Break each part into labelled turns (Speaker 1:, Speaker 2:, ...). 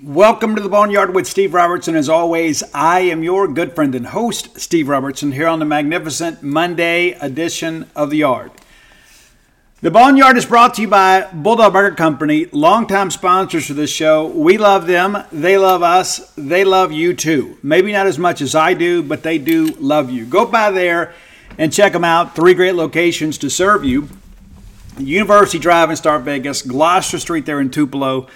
Speaker 1: Welcome to the Boneyard with Steve Robertson. As always, I am your good friend and host, Steve Robertson, here on the magnificent Monday edition of The Yard. The Boneyard is brought to you by Bulldog Burger Company, longtime sponsors for this show. We love them. They love us. They love you too. Maybe not as much as I do, but they do love you. Go by there and check them out. Three great locations to serve you University Drive in Stark Vegas, Gloster Street there in Tupelo.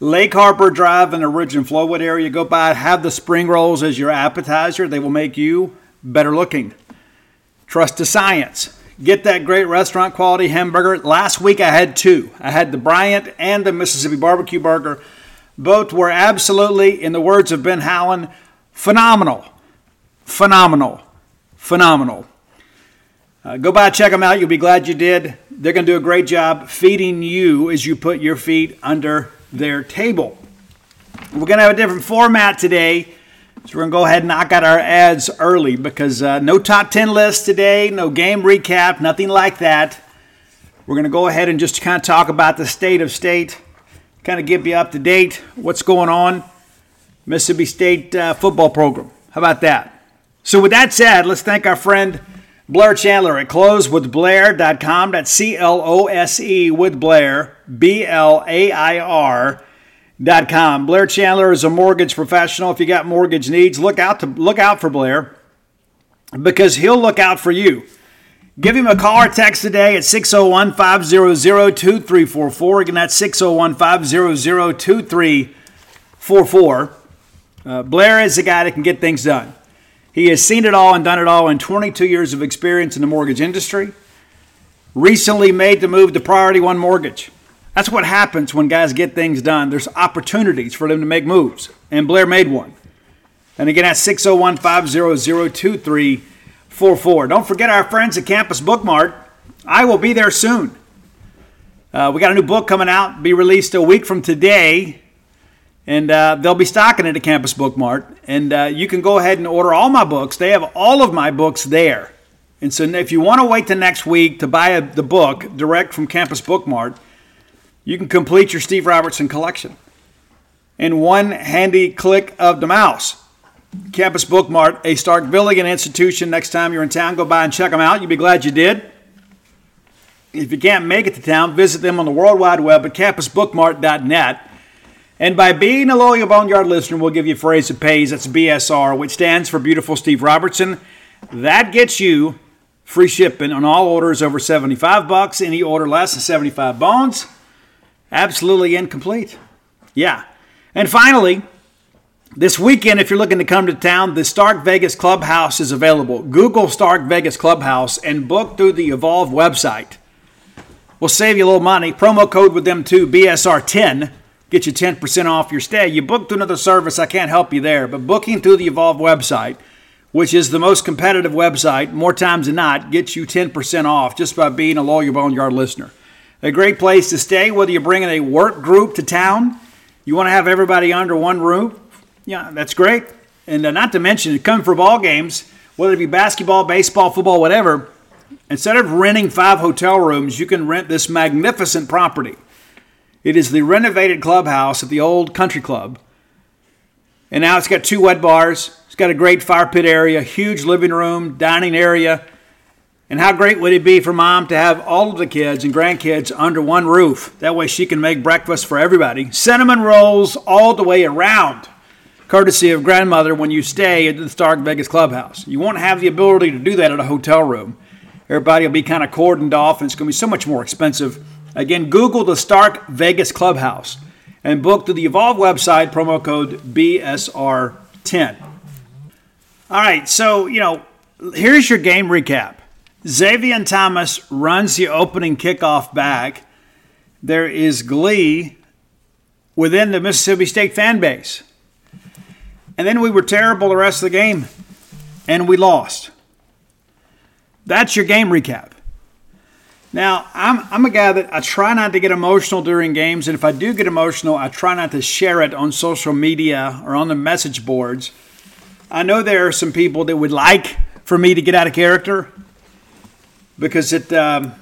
Speaker 1: Lake Harbour Drive in the Ridge and Flowood area. Go by, have the spring rolls as your appetizer. They will make you better looking. Trust the science. Get that great restaurant quality hamburger. Last week I had two. I had the Bryant and the Mississippi Barbecue Burger. Both were absolutely, in the words of Ben Howland, phenomenal. Phenomenal. Phenomenal. Uh, go by, check them out. You'll be glad you did. They're going to do a great job feeding you as you put your feet under their table. We're going to have a different format today. So we're going to go ahead and knock out our ads early because uh, no top 10 list today, no game recap, nothing like that. We're going to go ahead and just kind of talk about the state of state, kind of give you up to date what's going on. Mississippi State uh, football program. How about that? So, with that said, let's thank our friend Blair Chandler at closewithblair.com. That's C L O S E with Blair, B L A I R. Dot com. Blair Chandler is a mortgage professional. If you got mortgage needs, look out to look out for Blair because he'll look out for you. Give him a call or text today at 601 500 2344. Again, that's 601 500 2344. Uh, Blair is the guy that can get things done. He has seen it all and done it all in 22 years of experience in the mortgage industry. Recently made the move to Priority One Mortgage. That's what happens when guys get things done. There's opportunities for them to make moves, and Blair made one. And again, that's 601 500 2344. Don't forget our friends at Campus Bookmart. I will be there soon. Uh, we got a new book coming out, be released a week from today, and uh, they'll be stocking it at Campus Bookmart. And uh, you can go ahead and order all my books. They have all of my books there. And so if you want to wait to next week to buy a, the book direct from Campus Bookmart, you can complete your Steve Robertson collection in one handy click of the mouse. Campus Bookmart, a Starkvillian institution. Next time you're in town, go by and check them out. You'll be glad you did. If you can't make it to town, visit them on the World Wide Web at campusbookmart.net. And by being a loyal Boneyard listener, we'll give you a phrase that pays. That's BSR, which stands for Beautiful Steve Robertson. That gets you free shipping on all orders over 75 bucks. Any order less than 75 bones absolutely incomplete. Yeah. And finally, this weekend, if you're looking to come to town, the Stark Vegas Clubhouse is available. Google Stark Vegas Clubhouse and book through the Evolve website. We'll save you a little money. Promo code with them too, BSR10. Get you 10% off your stay. You booked another service, I can't help you there. But booking through the Evolve website, which is the most competitive website, more times than not, gets you 10% off just by being a loyal Boneyard listener. A great place to stay, whether you're bringing a work group to town, You want to have everybody under one roof? Yeah, that's great. And uh, not to mention, come for ball games, whether it be basketball, baseball, football, whatever, instead of renting five hotel rooms, you can rent this magnificent property. It is the renovated clubhouse at the old country club. And now it's got two wet bars. It's got a great fire pit area, huge living room, dining area. And how great would it be for mom to have all of the kids and grandkids under one roof? That way she can make breakfast for everybody. Cinnamon rolls all the way around, courtesy of grandmother when you stay at the Stark Vegas Clubhouse. You won't have the ability to do that at a hotel room. Everybody will be kind of cordoned off, and it's going to be so much more expensive. Again, Google the Stark Vegas Clubhouse and book through the Evolve website, promo code BSR10. All right, so, you know, here's your game recap. Zavion Thomas runs the opening kickoff back. There is glee within the Mississippi State fan base. And then we were terrible the rest of the game, and we lost. That's your game recap. Now, I'm, I'm a guy that I try not to get emotional during games, and if I do get emotional, I try not to share it on social media or on the message boards. I know there are some people that would like for me to get out of character because it um,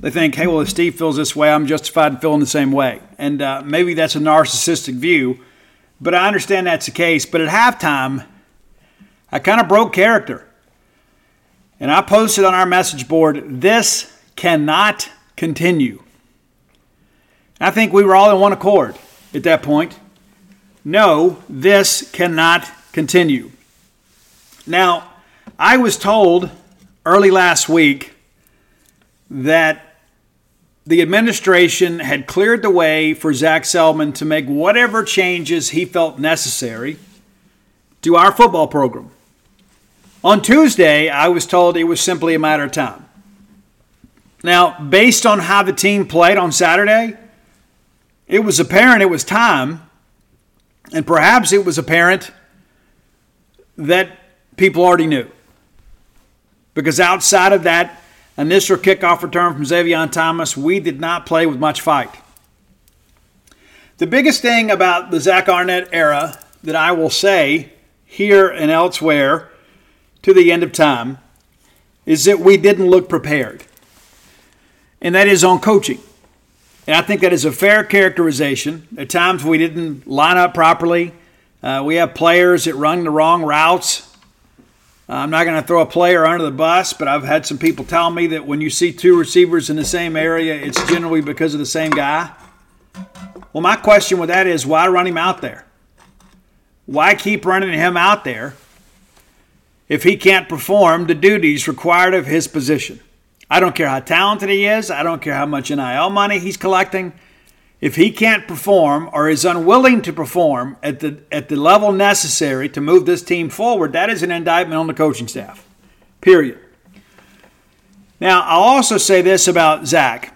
Speaker 1: they think, hey, well, if Steve feels this way, I'm justified in feeling the same way, and uh, maybe that's a narcissistic view, but I understand that's the case. But at halftime, I kind of broke character, and I posted on our message board, "This cannot continue." I think we were all in one accord at that point. No, this cannot continue. Now, I was told early last week that the administration had cleared the way for Zach Selmon to make whatever changes he felt necessary to our football program. On Tuesday, I was told it was simply a matter of time. Now, based on how the team played on Saturday, it was apparent it was time, and perhaps it was apparent that people already knew. Because outside of that initial kickoff return from Zavion Thomas, we did not play with much fight. The biggest thing about the Zach Arnett era that I will say here and elsewhere to the end of time is that we didn't look prepared. And that is on coaching. And I think that is a fair characterization. At times we didn't line up properly. Uh, we have players that run the wrong routes. I'm not going to throw a player under the bus, but I've had some people tell me that when you see two receivers in the same area, it's generally because of the same guy. Well, my question with that is why run him out there? Why keep running him out there if he can't perform the duties required of his position? I don't care how talented he is, I don't care how much NIL money he's collecting if he can't perform or is unwilling to perform at the at the level necessary to move this team forward, that is an indictment on the coaching staff. Period. Now, I'll also say this about Zach,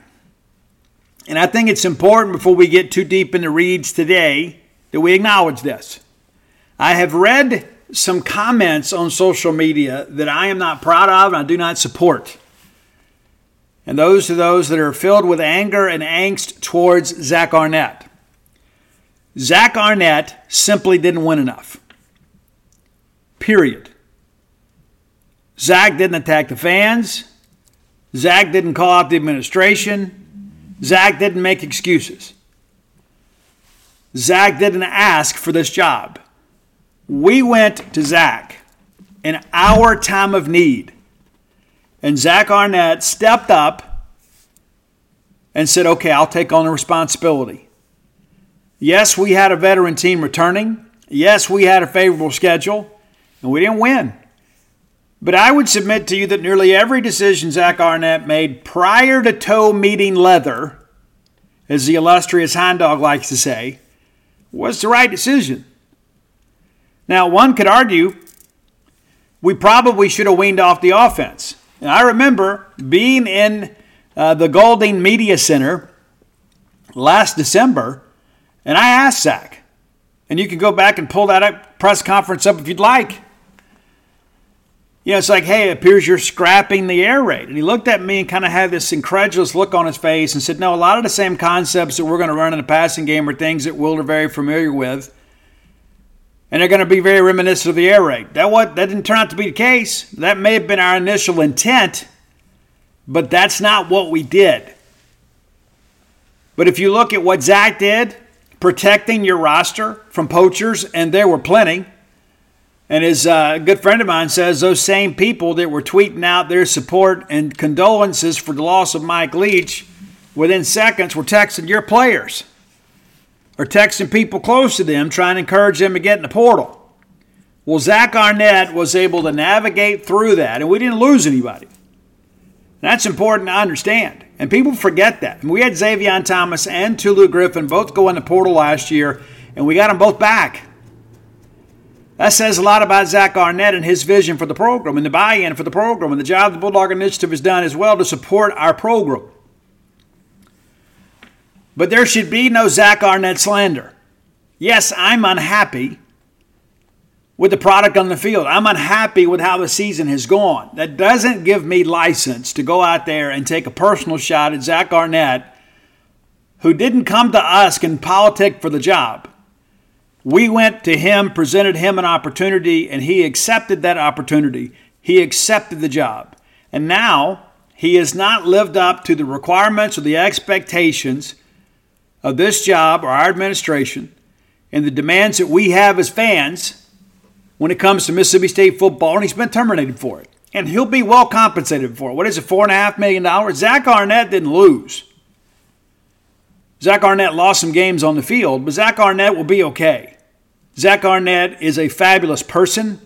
Speaker 1: and I think it's important before we get too deep in the reads today that we acknowledge this. I have read some comments on social media that I am not proud of and I do not support and those are those that are filled with anger and angst towards Zach Arnett. Zach Arnett simply didn't win enough. Period. Zach didn't attack the fans. Zach didn't call out the administration. Zach didn't make excuses. Zach didn't ask for this job. We went to Zach in our time of need and Zach Arnett stepped up and said, okay, I'll take on the responsibility. Yes, we had a veteran team returning. Yes, we had a favorable schedule, and we didn't win. But I would submit to you that nearly every decision Zach Arnett made prior to toe meeting leather, as the illustrious Hound Dog likes to say, was the right decision. Now, one could argue we probably should have weaned off the offense. And I remember being in uh, the Golding Media Center last December, and I asked Zach, and you can go back and pull that up, press conference up if you'd like. you know, it's like, hey, it appears you're scrapping the air raid. And he looked at me and kind of had this incredulous look on his face and said, no, a lot of the same concepts that we're going to run in the passing game are things that Will are very familiar with. And they're going to be very reminiscent of the air raid. That what that didn't turn out to be the case. That may have been our initial intent, but that's not what we did. But if you look at what Zach did, protecting your roster from poachers, and there were plenty and his uh, good friend of mine says those same people that were tweeting out their support and condolences for the loss of Mike Leach within seconds were texting your players or texting people close to them trying to encourage them to get in the portal. Well, Zach Arnett was able to navigate through that, and we didn't lose anybody. That's important to understand. And people forget that. We had Zavion Thomas and Tulu Griffin both go in the portal last year, and we got them both back. That says a lot about Zach Arnett and his vision for the program and the buy in for the program and the job the Bulldog Initiative has done as well to support our program. But there should be no Zach Arnett slander. Yes, I'm unhappy with the product on the field. I'm unhappy with how the season has gone. That doesn't give me license to go out there and take a personal shot at Zach Arnett, who didn't come to us and politic for the job. We went to him, presented him an opportunity, and he accepted that opportunity. He accepted the job. And now he has not lived up to the requirements or the expectations of this job or our administration and the demands that we have as fans when it comes to Mississippi State football, and he's been terminated for it. And he'll be well compensated for it. What is it, $4.5 million? Zach Arnett didn't lose. Zach Arnett lost some games on the field, but Zach Arnett will be okay. Zach Arnett is a fabulous person.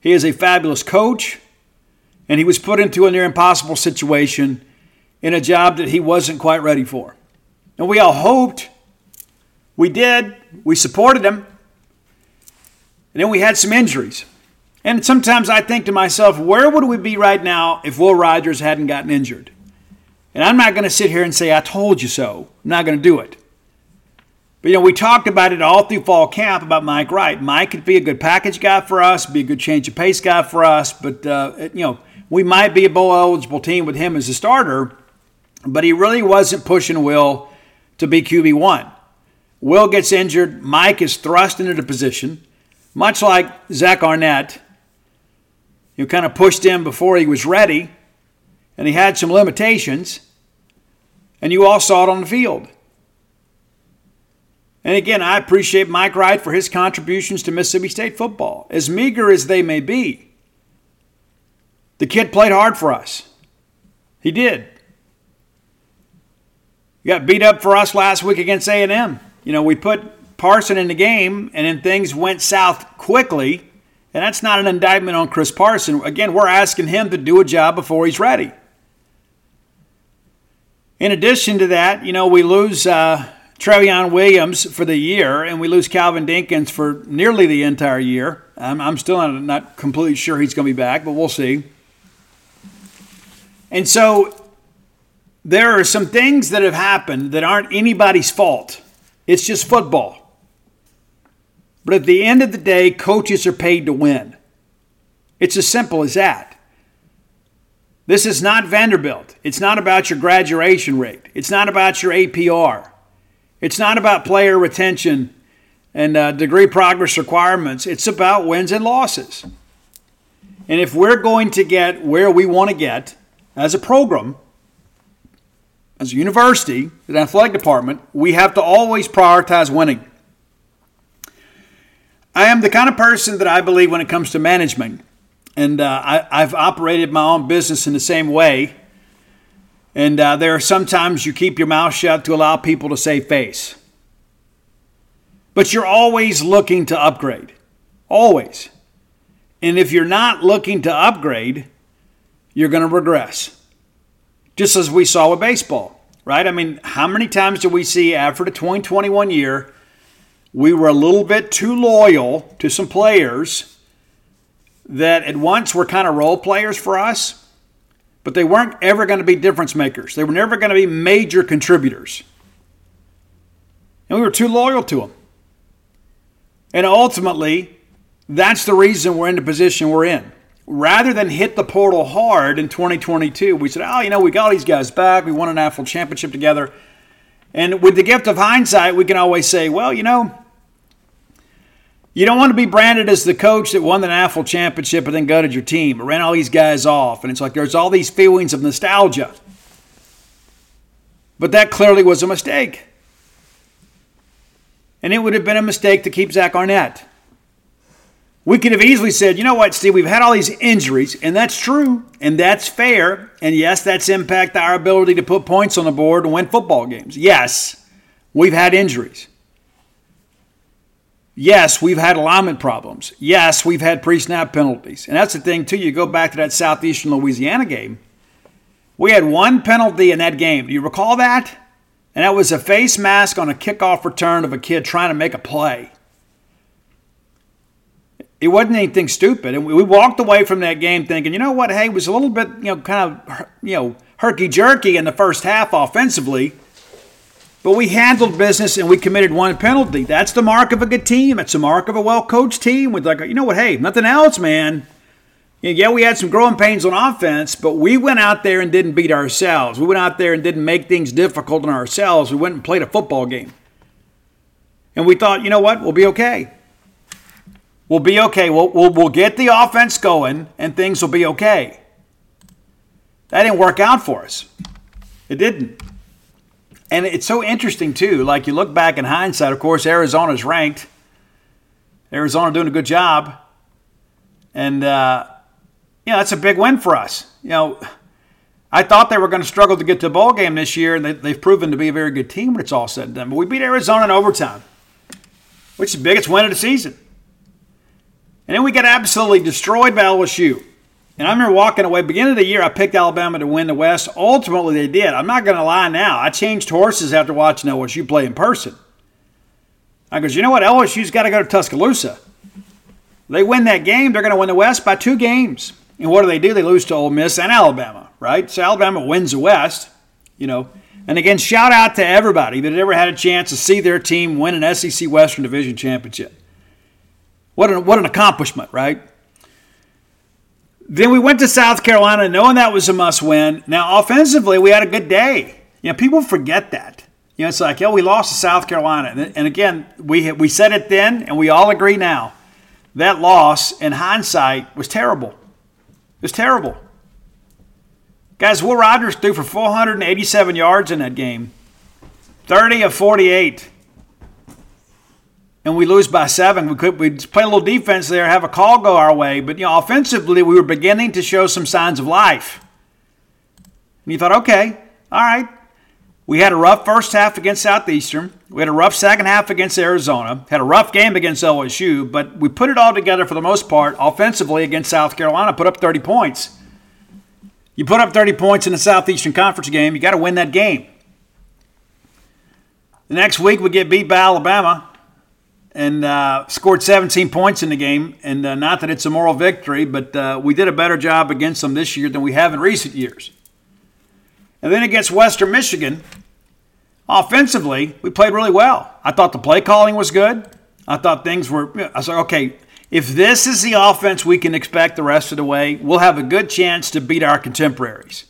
Speaker 1: He is a fabulous coach. And he was put into a near impossible situation in a job that he wasn't quite ready for. And we all hoped. We did. We supported him. And then we had some injuries. And sometimes I think to myself, where would we be right now if Will Rogers hadn't gotten injured? And I'm not going to sit here and say, I told you so. I'm not going to do it. But, you know, we talked about it all through fall camp about Mike Wright. Mike could be a good package guy for us, be a good change of pace guy for us, but, uh, you know, we might be a bowl eligible team with him as a starter, but he really wasn't pushing Will to be QB1. Will gets injured. Mike is thrust into the position, much like Zach Arnett. You kind of pushed him before he was ready, and he had some limitations, and you all saw it on the field. And again, I appreciate Mike Wright for his contributions to Mississippi State football, as meager as they may be. The kid played hard for us. He did. He got beat up for us last week against A&M. You know, we put Parson in the game, and then things went south quickly. And that's not an indictment on Chris Parson. Again, we're asking him to do a job before he's ready. In addition to that, you know, we lose uh, Trevion Williams for the year, and we lose Calvin Dinkins for nearly the entire year. I'm, I'm still not, not completely sure he's going to be back, but we'll see. And so there are some things that have happened that aren't anybody's fault. It's just football. But at the end of the day, coaches are paid to win. It's as simple as that. This is not Vanderbilt. It's not about your graduation rate. It's not about your APR. It's not about player retention and uh, degree progress requirements, it's about wins and losses. And if we're going to get where we want to get as a program, as a university, an athletic department, we have to always prioritize winning. I am the kind of person that I believe when it comes to management, and uh, I, I've operated my own business in the same way and uh, there are sometimes you keep your mouth shut to allow people to save face. But you're always looking to upgrade. Always. And if you're not looking to upgrade, you're going to regress. Just as we saw with baseball, right? I mean, how many times do we see after the 2021 year, we were a little bit too loyal to some players that at once were kind of role players for us? but they weren't ever going to be difference makers. They were never going to be major contributors. And we were too loyal to them. And ultimately, that's the reason we're in the position we're in. Rather than hit the portal hard in 2022, we said, oh, you know, we got all these guys back. We won a national championship together. And with the gift of hindsight, we can always say, well, you know, you don't want to be branded as the coach that won the national championship and then gutted your team or ran all these guys off. And it's like there's all these feelings of nostalgia. But that clearly was a mistake. And it would have been a mistake to keep Zach Arnett. We could have easily said, you know what, Steve, we've had all these injuries, and that's true, and that's fair. And yes, that's impacted our ability to put points on the board and win football games. Yes, we've had injuries. Yes, we've had alignment problems. Yes, we've had pre snap penalties. And that's the thing, too. You go back to that Southeastern Louisiana game. We had one penalty in that game. Do you recall that? And that was a face mask on a kickoff return of a kid trying to make a play. It wasn't anything stupid. And we walked away from that game thinking, you know what, hey, it was a little bit, you know, kind of, you know, herky jerky in the first half offensively. But we handled business and we committed one penalty. That's the mark of a good team. It's the mark of a well coached team with like, you know what? Hey, nothing else, man. Yeah, we had some growing pains on offense, but we went out there and didn't beat ourselves. We went out there and didn't make things difficult on ourselves. We went and played a football game. And we thought, you know what? We'll be okay. We'll be okay. We'll, we'll, we'll get the offense going and things will be okay. That didn't work out for us. It didn't. And it's so interesting too. Like you look back in hindsight, of course, Arizona's ranked. Arizona doing a good job, and uh, you know that's a big win for us. You know, I thought they were going to struggle to get to a bowl game this year, and they, have proven to be a very good team when it's all said and done. But we beat Arizona in overtime, which is the biggest win of the season. And then we got absolutely destroyed by LSU. And I remember walking away, beginning of the year, I picked Alabama to win the West. Ultimately, they did. I'm not going to lie now. I changed horses after watching LSU play in person. I goes, you know what? LSU's got to go to Tuscaloosa. They win that game, they're going to win the West by two games. And what do they do? They lose to Ole Miss and Alabama, right? So Alabama wins the West, you know. And again, shout out to everybody that ever had a chance to see their team win an SEC Western Division championship. What an, what an accomplishment, right? Then we went to South Carolina knowing that was a must win. Now, offensively, we had a good day. You know, people forget that. You know, it's like, oh, we lost to South Carolina. And again, we, we said it then, and we all agree now. That loss, in hindsight, was terrible. It was terrible. Guys, Will Rogers threw for 487 yards in that game, 30 of 48 and we lose by seven. We could we play a little defense there, have a call go our way, but you know, offensively, we were beginning to show some signs of life. And you thought, okay, all right. We had a rough first half against Southeastern. We had a rough second half against Arizona. Had a rough game against LSU, but we put it all together for the most part offensively against South Carolina. Put up 30 points. You put up 30 points in the Southeastern Conference game. You got to win that game. The next week we get beat by Alabama and uh, scored 17 points in the game. And uh, not that it's a moral victory, but uh, we did a better job against them this year than we have in recent years. And then against Western Michigan, offensively, we played really well. I thought the play calling was good. I thought things were, I like, okay, if this is the offense we can expect the rest of the way, we'll have a good chance to beat our contemporaries.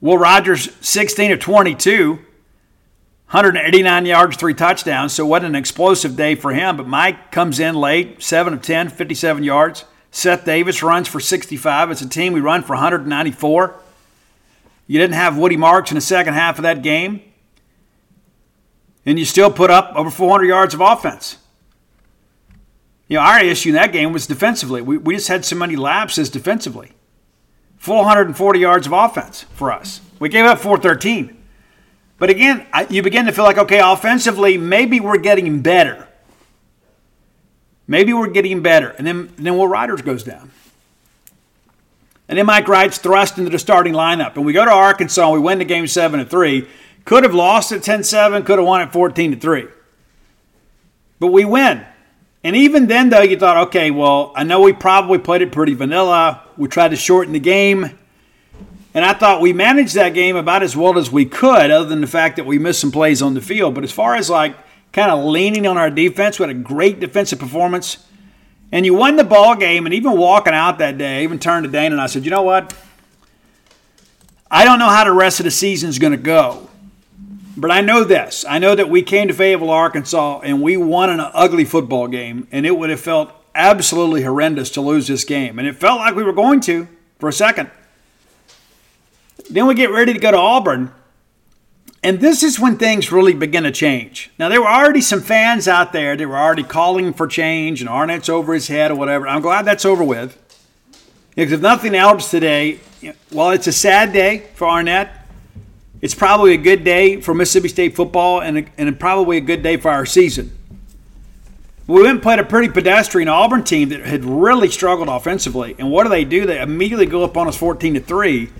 Speaker 1: Will Rogers, 16 of 22, 189 yards, three touchdowns, so what an explosive day for him. But Mike comes in late, 7 of 10, 57 yards. Seth Davis runs for 65. It's a team we run for 194. You didn't have Woody Marks in the second half of that game, and you still put up over 400 yards of offense. You know, our issue in that game was defensively. We, we just had so many lapses defensively. 440 yards of offense for us. We gave up 413. But again, you begin to feel like, okay, offensively, maybe we're getting better. Maybe we're getting better. And then, then Will Rogers goes down. And then Mike Wright's thrust into the starting lineup. And we go to Arkansas, and we win the game 7 to 3. Could have lost at 10 7, could have won at 14 to 3. But we win. And even then, though, you thought, okay, well, I know we probably played it pretty vanilla. We tried to shorten the game. And I thought we managed that game about as well as we could, other than the fact that we missed some plays on the field. But as far as like kind of leaning on our defense, we had a great defensive performance. and you won the ball game, and even walking out that day, I even turned to Dana and I said, you know what? I don't know how the rest of the season is going to go. But I know this. I know that we came to Fayetteville, Arkansas, and we won an ugly football game, and it would have felt absolutely horrendous to lose this game. And it felt like we were going to for a second. Then we get ready to go to Auburn, and this is when things really begin to change. Now, there were already some fans out there that were already calling for change, and Arnett's over his head or whatever. I'm glad that's over with. Because if nothing else today, while it's a sad day for Arnett, it's probably a good day for Mississippi State football and, a, and probably a good day for our season. We went and played a pretty pedestrian Auburn team that had really struggled offensively. And what do they do? They immediately go up on us 14 to 3.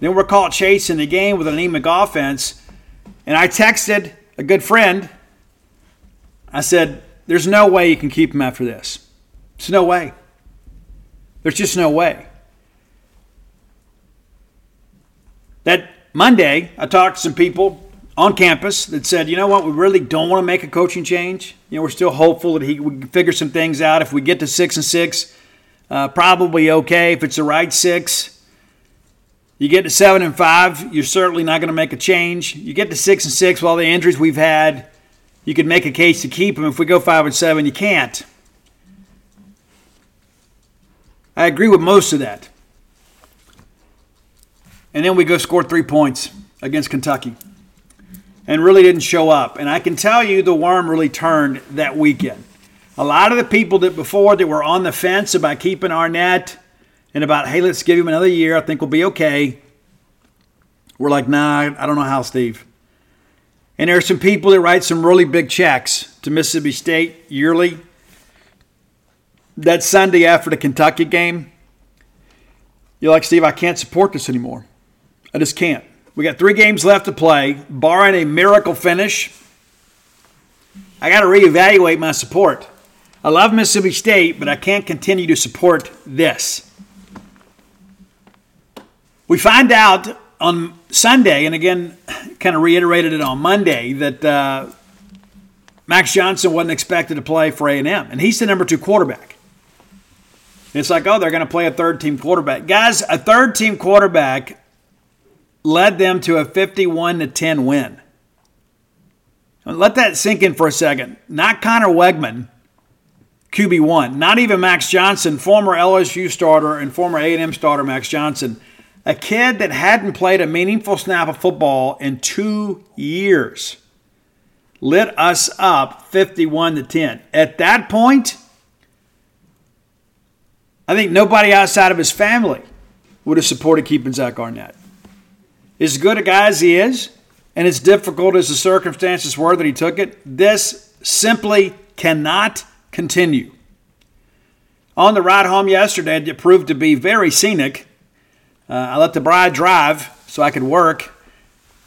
Speaker 1: Then we're caught chasing the game with an anemic offense. And I texted a good friend. I said, There's no way you can keep him after this. There's no way. There's just no way. That Monday, I talked to some people on campus that said, you know what, we really don't want to make a coaching change. You know, we're still hopeful that he would figure some things out. If we get to six and six, uh, probably okay. If it's the right six, you get to seven and five, you're certainly not going to make a change. You get to six and six, with all the injuries we've had, you could make a case to keep him. If we go five and seven, you can't. I agree with most of that. And then we go score three points against Kentucky and really didn't show up. And I can tell you the worm really turned that weekend. A lot of the people that before that were on the fence about keeping Arnett and about, hey, let's give him another year, I think we'll be okay. We're like, nah, I don't know how, Steve. And there are some people that write some really big checks to Mississippi State yearly. That Sunday after the Kentucky game, you're like, Steve, I can't support this anymore. I just can't. We got three games left to play, barring a miracle finish. I got to reevaluate my support. I love Mississippi State, but I can't continue to support this. We find out on Sunday, and again, kind of reiterated it on Monday, that uh, Max Johnson wasn't expected to play for A&M, and he's the number two quarterback. It's like, oh, they're going to play a third team quarterback. Guys, a third team quarterback led them to a 51 to 10 win. Let that sink in for a second. Not Conner Weigman, QB1, not even Max Johnson, former LSU starter and former A&M starter Max Johnson, a kid that hadn't played a meaningful snap of football in 2 years. Lit us up 51 to 10. At that point, I think nobody outside of his family would have supported keeping Zach Arnett as good a guy as he is, and as difficult as the circumstances were that he took it, this simply cannot continue. On the ride home yesterday, it proved to be very scenic. Uh, I let the bride drive so I could work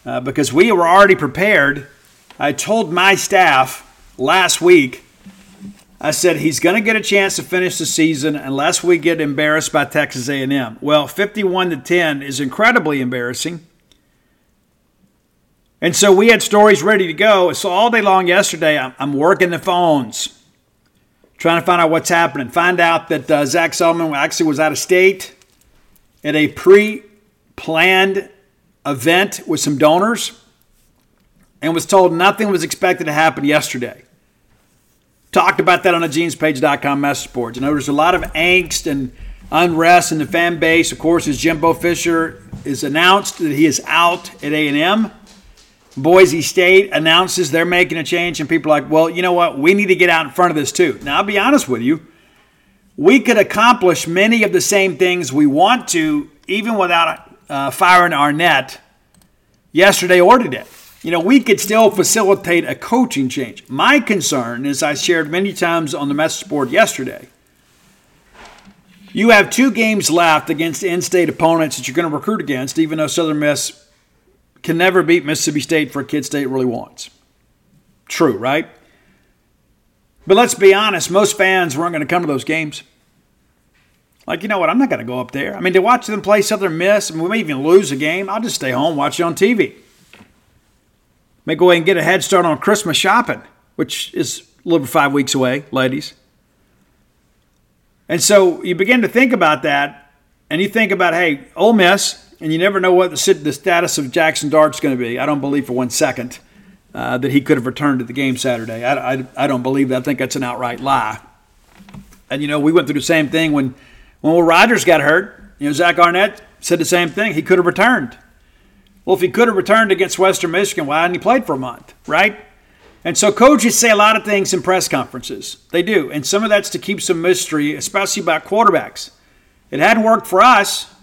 Speaker 1: uh, because we were already prepared. I told my staff last week, I said he's going to get a chance to finish the season unless we get embarrassed by Texas A&M. Well, 51 to 10 is incredibly embarrassing. And so we had stories ready to go. So all day long yesterday, I'm, working the phones, trying to find out what's happening. Find out that uh, Zach Selmon actually was out of state at a pre planned event with some donors and was told nothing was expected to happen yesterday. Talked about that on the genespage.com message boards. You know, there's a lot of angst and unrest in the fan base. Of course, as Jimbo Fisher is announced that he is out at A&M. Boise State announces they're making a change, and people are like, well, you know what? We need to get out in front of this too. Now, I'll be honest with you. We could accomplish many of the same things we want to, even without uh, firing Arnett yesterday or today. You know, we could still facilitate a coaching change. My concern, as I shared many times on the message board yesterday, you have two games left against in state opponents that you're going to recruit against, even though Southern Miss can never beat Mississippi State for a kid State really wants. True, right? But let's be honest, most fans weren't going to come to those games. Like, you know what? I'm not going to go up there. I mean, to watch them play Southern Miss, and we may even lose a game. I'll just stay home, watch it on TV. May go ahead and get a head start on Christmas shopping, which is a little over five weeks away, ladies. And so you begin to think about that, and you think about, hey, Ole Miss, and you never know what the, the status of Jaxson Dart's going to be. I don't believe for one second uh, that he could have returned to the game Saturday. I, I, I don't believe that. I think that's an outright lie. And, you know, we went through the same thing when, when Will Rogers got hurt. You know, Zach Arnett said the same thing. He could have returned. Well, if he could have returned against Western Michigan, why hadn't he played for a month, right? And so coaches say a lot of things in press conferences. They do. And some of that's to keep some mystery, especially about quarterbacks. It hadn't worked for us,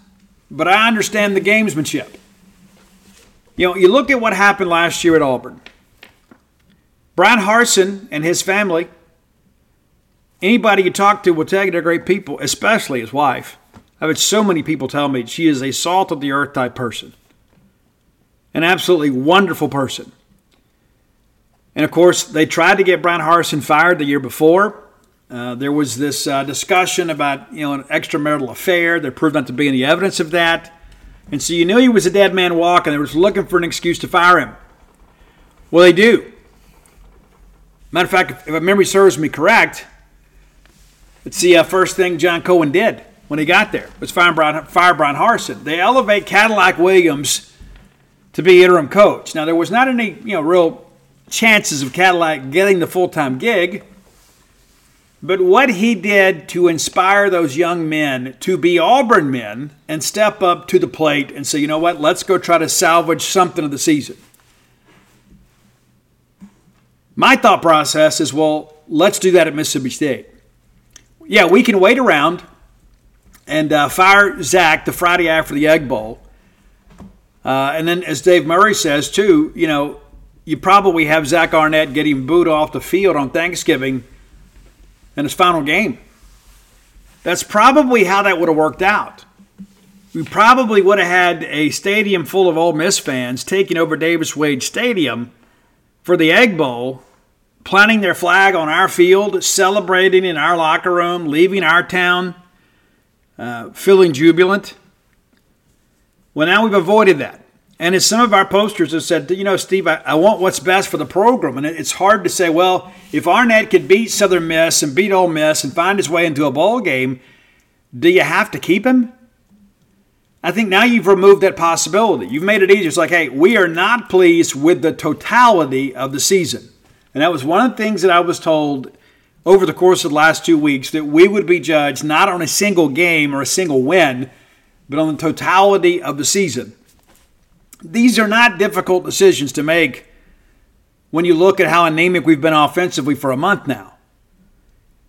Speaker 1: but I understand the gamesmanship. You know, you look at what happened last year at Auburn. Bryan Harsin and his family, anybody you talk to will tell you they're great people, especially his wife. I've had so many people tell me she is a salt of the earth type person, an absolutely wonderful person. And of course, they tried to get Bryan Harsin fired the year before. Uh, there was this uh, discussion about you know an extramarital affair. There proved not to be any evidence of that, and so you knew he was a dead man walking. They were looking for an excuse to fire him. Well, they do. Matter of fact, if, memory serves me correct, let's see. Uh, first thing John Cohen did when he got there was fire Bryan, fire Bryan Harsin. They elevate Cadillac Williams to be interim coach. Now there was not any you know real chances of Cadillac getting the full time gig. But what he did to inspire those young men to be Auburn men and step up to the plate and say, you know what, let's go try to salvage something of the season. My thought process is, well, let's do that at Mississippi State. Yeah, we can wait around and uh, fire Zach the Friday after the Egg Bowl. Uh, and then, as Dave Murray says, too, you know, you probably have Zach Arnett getting booed off the field on Thanksgiving in his final game. That's probably how that would have worked out. We probably would have had a stadium full of Ole Miss fans taking over Davis Wade Stadium for the Egg Bowl, planting their flag on our field, celebrating in our locker room, leaving our town, uh, feeling jubilant. Well, now we've avoided that. And as some of our posters have said, you know, Steve, I, I, want what's best for the program. And it's hard to say, well, if Arnett could beat Southern Miss and beat Ole Miss and find his way into a bowl game, do you have to keep him? I think now you've removed that possibility. You've made it easier. It's like, hey, we are not pleased with the totality of the season. And that was one of the things that I was told over the course of the last two weeks that we would be judged not on a single game or a single win, but on the totality of the season. These are not difficult decisions to make when you look at how anemic we've been offensively for a month now.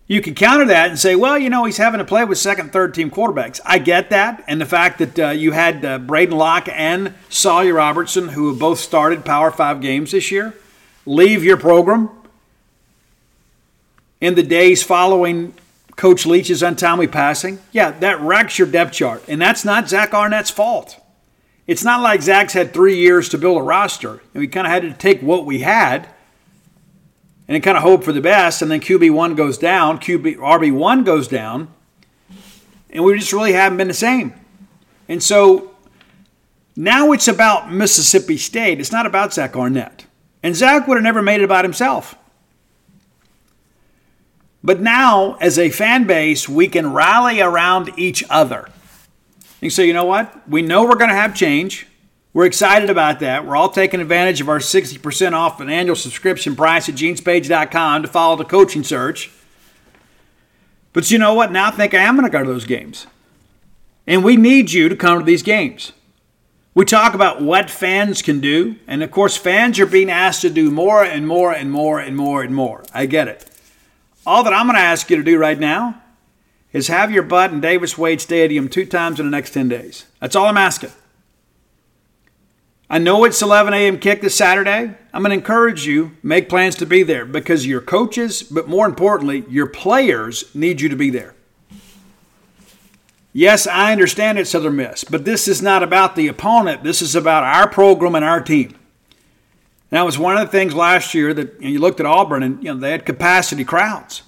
Speaker 1: You can counter that and say, well, you know, he's having to play with second, third team quarterbacks. I get that. And the fact that uh, you had uh, Braedyn Locke and Sawyer Robertson, who have both started Power Five games this year, leave your program in the days following Coach Leach's untimely passing. Yeah, that wrecks your depth chart. And that's not Zach Arnett's fault. It's not like Zach's had three years to build a roster. And we kind of had to take what we had and kind of hope for the best. And then QB1 goes down, QB, RB1 goes down. And we just really haven't been the same. And so now it's about Mississippi State. It's not about Zach Arnett. And Zach would have never made it about himself. But now, as a fan base, we can rally around each other. You say, you know what? We know we're going to have change. We're excited about that. We're all taking advantage of our 60% off an annual subscription price at genespage.com to follow the coaching search. But you know what? Now I think I am going to go to those games. And we need you to come to these games. We talk about what fans can do. And of course, fans are being asked to do more and more and more and more and more. I get it. All that I'm going to ask you to do right now is have your butt in Davis Wade Stadium two times in the next 10 days. That's all I'm asking. I know it's 11 a.m. kick this Saturday. I'm going to encourage you make plans to be there because your coaches, but more importantly, your players need you to be there. Yes, I understand it's Southern Miss, but this is not about the opponent. This is about our program and our team. That was one of the things last year that you, you looked at Auburn and you know they had capacity crowds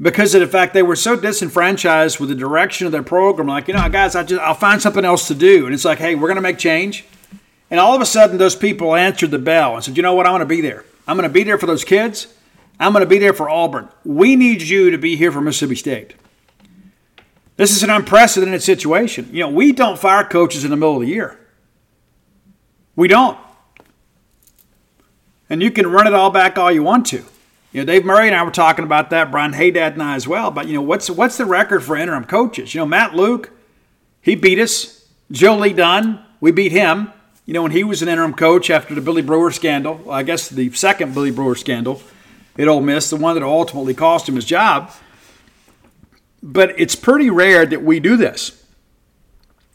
Speaker 1: because of the fact they were so disenfranchised with the direction of their program. Like, you know, guys, I just I'll find something else to do, and it's like, hey, we're going to make change. And all of a sudden, those people answered the bell and said, you know what, I'm going to be there. I'm going to be there for those kids. I'm going to be there for Auburn. We need you to be here for Mississippi State. This is an unprecedented situation. You know, we don't fire coaches in the middle of the year. We don't. And you can run it all back all you want to. You know, Dave Murray and I were talking about that, Brian Haydad and I as well. But you know, what's what's the record for interim coaches? You know, Matt Luke, he beat us. Joe Lee Dunn, we beat him. You know, when he was an interim coach after the Billy Brewer scandal, I guess the second Billy Brewer scandal at Ole Miss, the one that ultimately cost him his job. But it's pretty rare that we do this.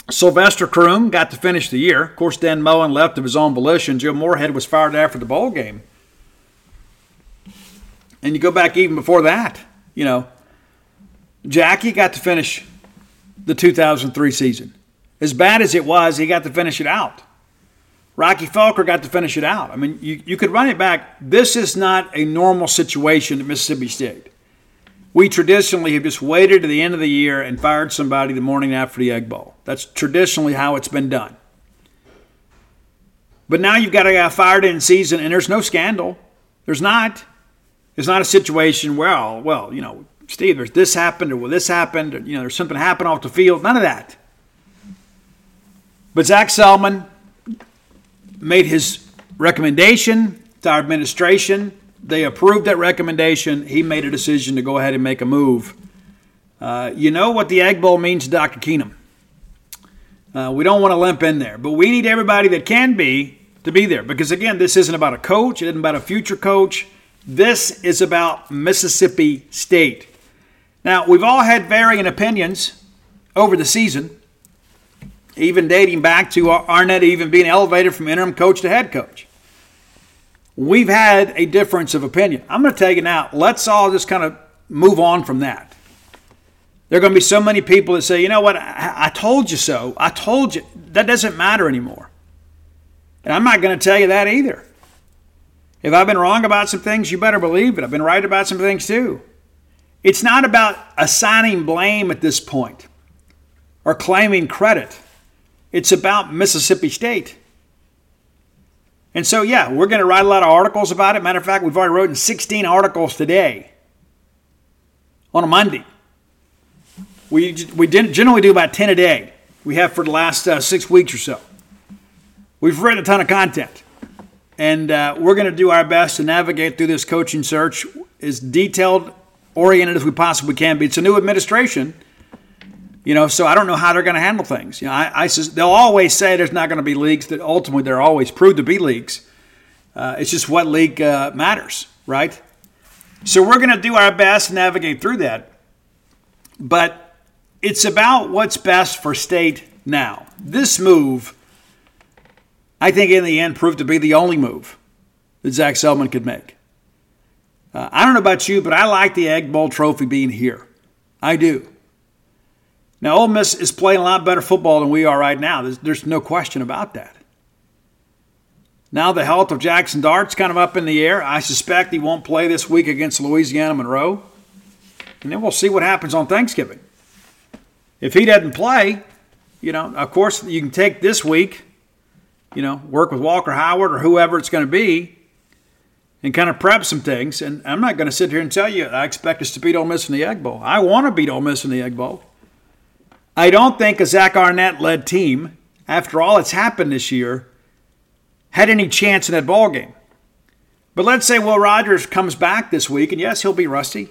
Speaker 1: Sylvester Croom got to finish the year. Of course, Dan Mullen left of his own volition. Joe Moorhead was fired after the bowl game. And you go back even before that, you know, Jackie got to finish the 2003 season. As bad as it was, he got to finish it out. Rocky Felker got to finish it out. I mean, you, you could run it back. This is not a normal situation at Mississippi State. We traditionally have just waited to the end of the year and fired somebody the morning after the Egg Bowl. That's traditionally how it's been done. But now you've got a guy fired in season and there's no scandal. There's not. It's not a situation where, oh, well, you know, Steve, there's this happened or well, this happened, or, you know, there's something happened off the field. None of that. But Zach Selmon made his recommendation to our administration. They approved that recommendation. He made a decision to go ahead and make a move. Uh, you know what the Egg Bowl means to Dr. Keenum. Uh, we don't want to limp in there, but we need everybody that can be to be there because, again, this isn't about a coach, it isn't about a future coach. This is about Mississippi State. Now, we've all had varying opinions over the season, even dating back to Arnett even being elevated from interim coach to head coach. We've had a difference of opinion. I'm going to tell you now, let's all just kind of move on from that. There are going to be so many people that say, you know what, I, I told you so. I told you. That doesn't matter anymore. And I'm not going to tell you that either. If I've been wrong about some things, you better believe it. I've been right about some things too. It's not about assigning blame at this point or claiming credit. It's about Mississippi State. And so, yeah, we're going to write a lot of articles about it. Matter of fact, we've already written 16 articles today on a Monday. We, we generally do about 10 a day. We have for the last uh, six weeks or so. We've written a ton of content. And uh, we're going to do our best to navigate through this coaching search as detailed, oriented as we possibly can be. It's a new administration, you know, so I don't know how they're going to handle things. You know, I, I they'll always say there's not going to be leaks. That ultimately they're always proved to be leaks. Uh, it's just what league uh, matters, right? So we're going to do our best to navigate through that. But it's about what's best for state now. This move, I think, in the end, proved to be the only move that Zach Selmon could make. Uh, I don't know about you, but I like the Egg Bowl trophy being here. I do. Now, Ole Miss is playing a lot better football than we are right now. There's, there's no question about that. Now, the health of Jaxson Dart's kind of up in the air. I suspect he won't play this week against Louisiana Monroe. And then we'll see what happens on Thanksgiving. If he doesn't play, you know, of course, you can take this week, you know, work with Walker Howard or whoever it's going to be and kind of prep some things. And I'm not going to sit here and tell you I expect us to beat Ole Miss in the Egg Bowl. I want to beat Ole Miss in the Egg Bowl. I don't think a Zach Arnett led team, after all that's happened this year, had any chance in that ball game. But let's say Will Rogers comes back this week, and yes, he'll be rusty.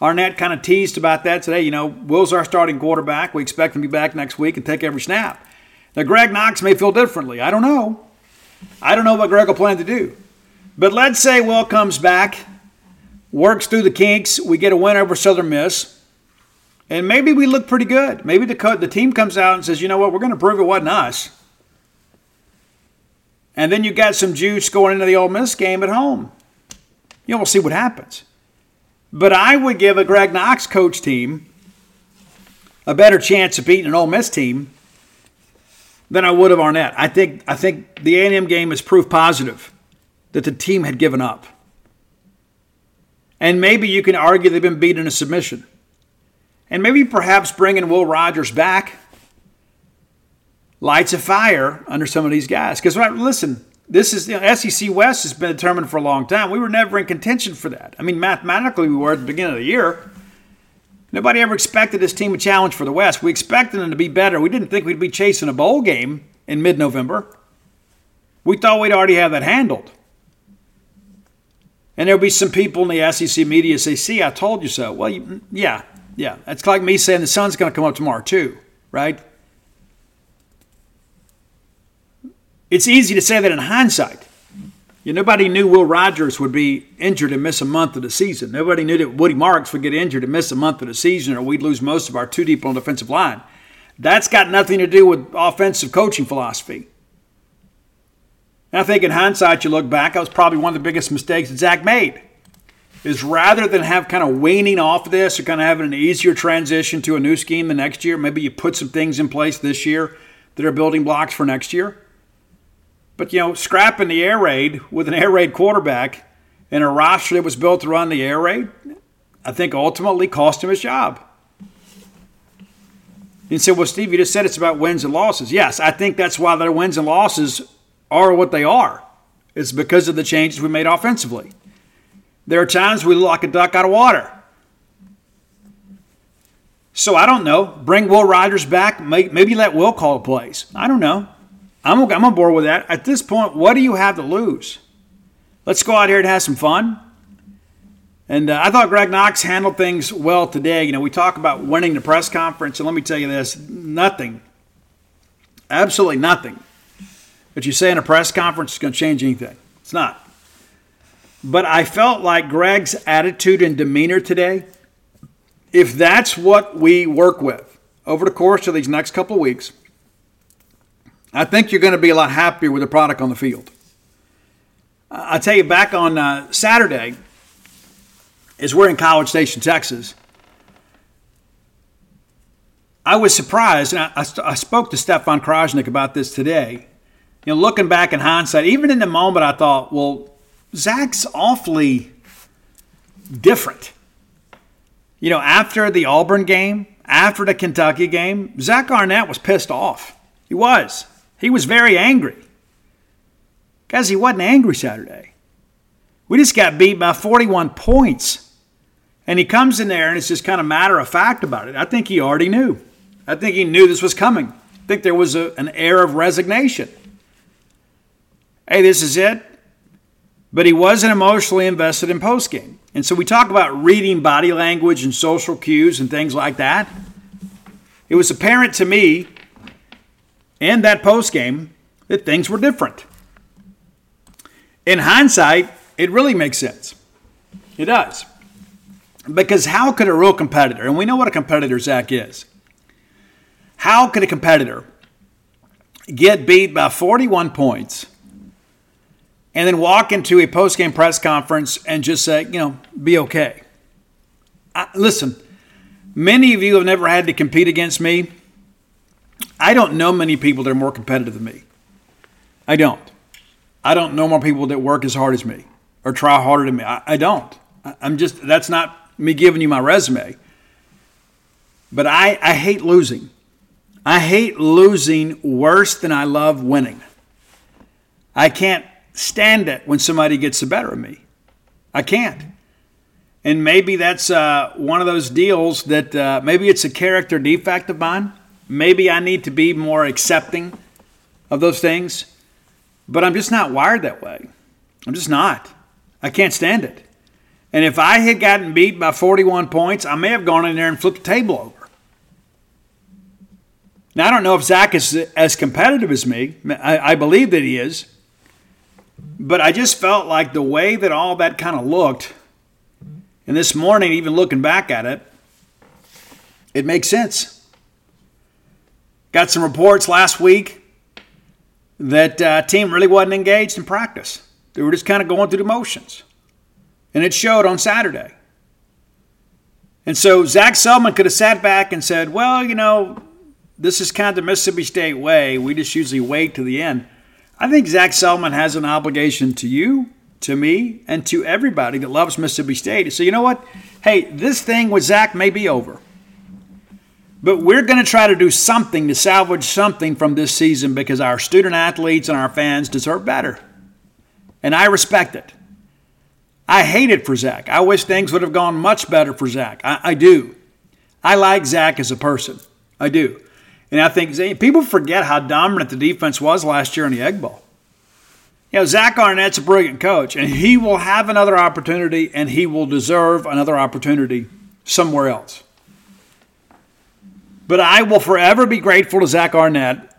Speaker 1: Arnett kind of teased about that today. You know, Will's our starting quarterback. We expect him to be back next week and take every snap. Now, Greg Knox may feel differently. I don't know. I don't know what Greg will plan to do. But let's say Will comes back, works through the kinks, we get a win over Southern Miss, and maybe we look pretty good. Maybe the, co- the team comes out and says, you know what, we're going to prove it wasn't us. And then you got some juice going into the Ole Miss game at home. You know, we'll see what happens. But I would give a Greg Knox coach team a better chance of beating an Ole Miss team than I would have Arnett. I think I think the A&M game is proof positive that the team had given up. And maybe you can argue they've been beaten in a submission. And maybe perhaps bringing Will Rogers back lights a fire under some of these guys. Because listen, This is you know, SEC West has been determined for a long time. We were never in contention for that. I mean, mathematically, we were at the beginning of the year. Nobody ever expected this team to challenge for the West. We expected them to be better. We didn't think we'd be chasing a bowl game in mid November. We thought we'd already have that handled. And there'll be some people in the SEC media say, see, I told you so. Well, you, yeah, yeah. It's like me saying the sun's going to come up tomorrow, too, right? It's easy to say that in hindsight. You know, nobody knew Will Rogers would be injured and miss a month of the season. Nobody knew that Woody Marks would get injured and miss a month of the season, or we'd lose most of our two deep on the defensive line. That's got nothing to do with offensive coaching philosophy. And I think in hindsight, you look back, that was probably one of the biggest mistakes that Zach made. Is rather than have kind of waning off of this or kind of having an easier transition to a new scheme the next year, maybe you put some things in place this year that are building blocks for next year. But, you know, scrapping the air raid with an air raid quarterback and a roster that was built to run the air raid, I think ultimately cost him his job. You said, well, Steve, you just said it's about wins and losses. Yes, I think that's why their wins and losses are what they are. It's because of the changes we made offensively. There are times we look like a duck out of water. So I don't know. Bring Will Rogers back. Maybe let Will call plays. I don't know. I'm, I'm on board with that. At this point, what do you have to lose? Let's go out here and have some fun. And uh, I thought Greg Knox handled things well today. You know, we talk about winning the press conference, and let me tell you this nothing, absolutely nothing that you say in a press conference is going to change anything. It's not. But I felt like Greg's attitude and demeanor today, if that's what we work with over the course of these next couple of weeks, I think you're going to be a lot happier with the product on the field. I tell you, back on uh, Saturday, as we're in College Station, Texas, I was surprised, and I, I, I spoke to Stefan Krajisnik about this today. You know, looking back in hindsight, even in the moment, I thought, well, Zach's awfully different. You know, after the Auburn game, after the Kentucky game, Zach Arnett was pissed off. He was. He was very angry. Guys, he wasn't angry Saturday. We just got beat by 41 points. And he comes in there and it's just kind of matter of fact about it. I think he already knew. I think he knew this was coming. I think there was a, an air of resignation. Hey, this is it. But he wasn't emotionally invested in postgame. And so we talk about reading body language and social cues and things like that. It was apparent to me and that post game that things were different. In hindsight, it really makes sense. It does. Because how could a real competitor, and we know what a competitor Zach is, how could a competitor get beat by 41 points and then walk into a post game press conference and just say, you know, be okay? I, listen, many of you have never had to compete against me. I don't know many people that are more competitive than me. I don't. I don't know more people that work as hard as me or try harder than me. I, I don't. I, I'm just, that's not me giving you my resume. But I, I hate losing. I hate losing worse than I love winning. I can't stand it when somebody gets the better of me. I can't. And maybe that's uh, one of those deals that uh, maybe it's a character defect of mine. Maybe I need to be more accepting of those things, but I'm just not wired that way. I'm just not. I can't stand it. And if I had gotten beat by 41 points, I may have gone in there and flipped the table over. Now, I don't know if Zach is as competitive as me. I, I believe that he is. But I just felt like the way that all that kind of looked, and this morning, even looking back at it, it makes sense. Got some reports last week that uh, team really wasn't engaged in practice. They were just kind of going through the motions. And it showed on Saturday. And so Zach Selmon could have sat back and said, well, you know, this is kind of the Mississippi State way. We just usually wait to the end. I think Zach Selmon has an obligation to you, to me, and to everybody that loves Mississippi State So, you know what? Hey, this thing with Zach may be over. But we're going to try to do something to salvage something from this season because our student athletes and our fans deserve better. And I respect it. I hate it for Zach. I wish things would have gone much better for Zach. I, I do. I like Zach as a person. I do. And I think people forget how dominant the defense was last year in the Egg Bowl. You know, Zach Arnett's a brilliant coach, and he will have another opportunity, and he will deserve another opportunity somewhere else. But I will forever be grateful to Zach Arnett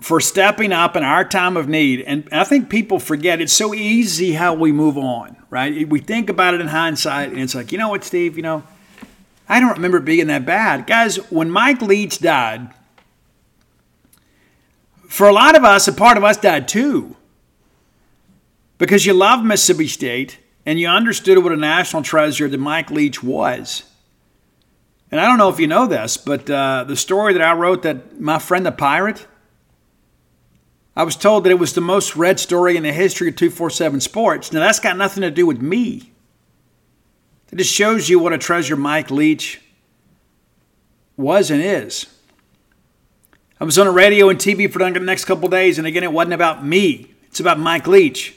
Speaker 1: for stepping up in our time of need. And I think people forget it's so easy how we move on, right? We think about it in hindsight, and it's like, you know what, Steve, you know, I don't remember being that bad. Guys, when Mike Leach died, for a lot of us, a part of us died too. Because you love Mississippi State and you understood what a national treasure that Mike Leach was. And I don't know if you know this, but uh, the story that I wrote that my friend the pirate, I was told that it was the most read story in the history of 247 Sports. Now, that's got nothing to do with me. It just shows you what a treasure Mike Leach was and is. I was on the radio and TV for the next couple days, and again, it wasn't about me. It's about Mike Leach.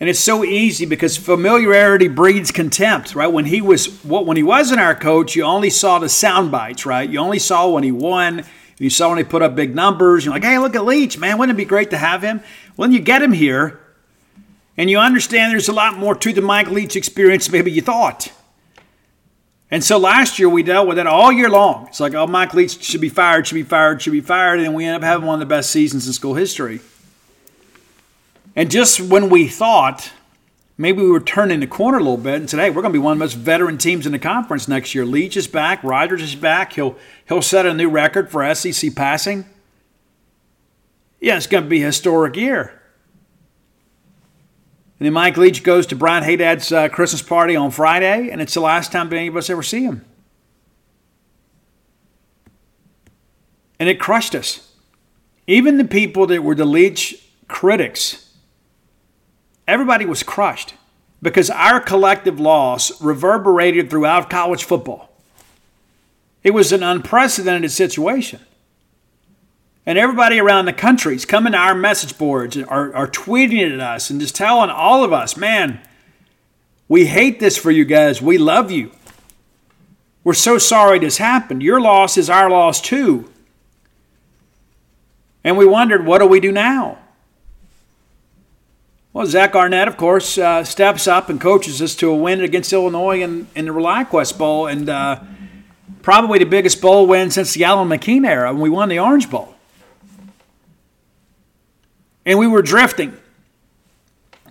Speaker 1: And it's so easy because familiarity breeds contempt, right? When he was what when he wasn't our coach, you only saw the sound bites, right? You only saw when he won. You saw when he put up big numbers. You're like, hey, look at Leach, man. Wouldn't it be great to have him? When you get him here, and you understand there's a lot more to the Mike Leach experience maybe you thought. And so last year we dealt with it all year long. It's like, oh, Mike Leach should be fired, should be fired, should be fired. And we end up having one of the best seasons in school history. And just when we thought maybe we were turning the corner a little bit and said, hey, we're going to be one of the most veteran teams in the conference next year. Leach is back, Rogers is back. He'll, he'll set a new record for SEC passing. Yeah, it's going to be a historic year. And then Mike Leach goes to Brian Hadad's uh, Christmas party on Friday, and it's the last time any of us ever see him. And it crushed us. Even the people that were the Leach critics, everybody was crushed because our collective loss reverberated throughout college football. It was an unprecedented situation. And everybody around the country is coming to our message boards and are, are tweeting at us and just telling all of us, man, we hate this for you guys. We love you. We're so sorry this happened. Your loss is our loss too. And we wondered, what do we do now? Well, Zach Arnett, of course, uh, steps up and coaches us to a win against Illinois in, in the ReliaQuest Bowl, and uh, probably the biggest bowl win since the Allyn McKeen era when we won the Orange Bowl and we were drifting.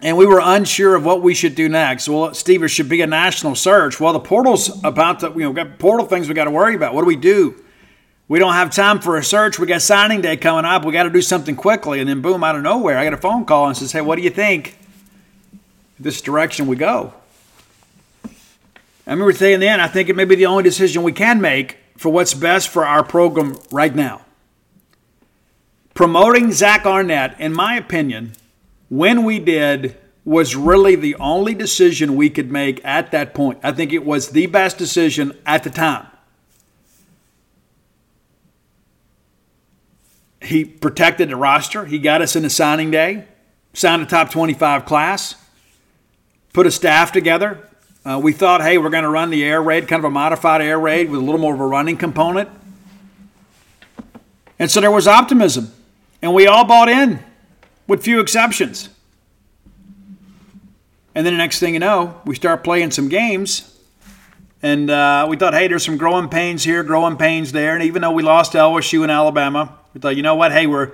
Speaker 1: And we were unsure of what we should do next. Well, Steve, should be a national search. Well, the portal's about to, you know, got portal things we got to worry about. What do we do? We don't have time for a search. We got signing day coming up. We got to do something quickly. And then, boom, out of nowhere, I got a phone call and says, "Hey, what do you think? This direction we go." I remember saying then, I think it may be the only decision we can make for what's best for our program right now promoting Zach Arnett, in my opinion, when we did, was really the only decision we could make at that point. I think it was the best decision at the time. He protected the roster. He got us in the signing day, signed a top 25 class, put a staff together. Uh, we thought, hey, we're going to run the air raid, kind of a modified air raid with a little more of a running component. And so there was optimism. And we all bought in, with few exceptions. And then the next thing you know, we start playing some games. And uh, we thought, hey, there's some growing pains here, growing pains there. And even though we lost LSU and Alabama, we thought, you know what? Hey, we're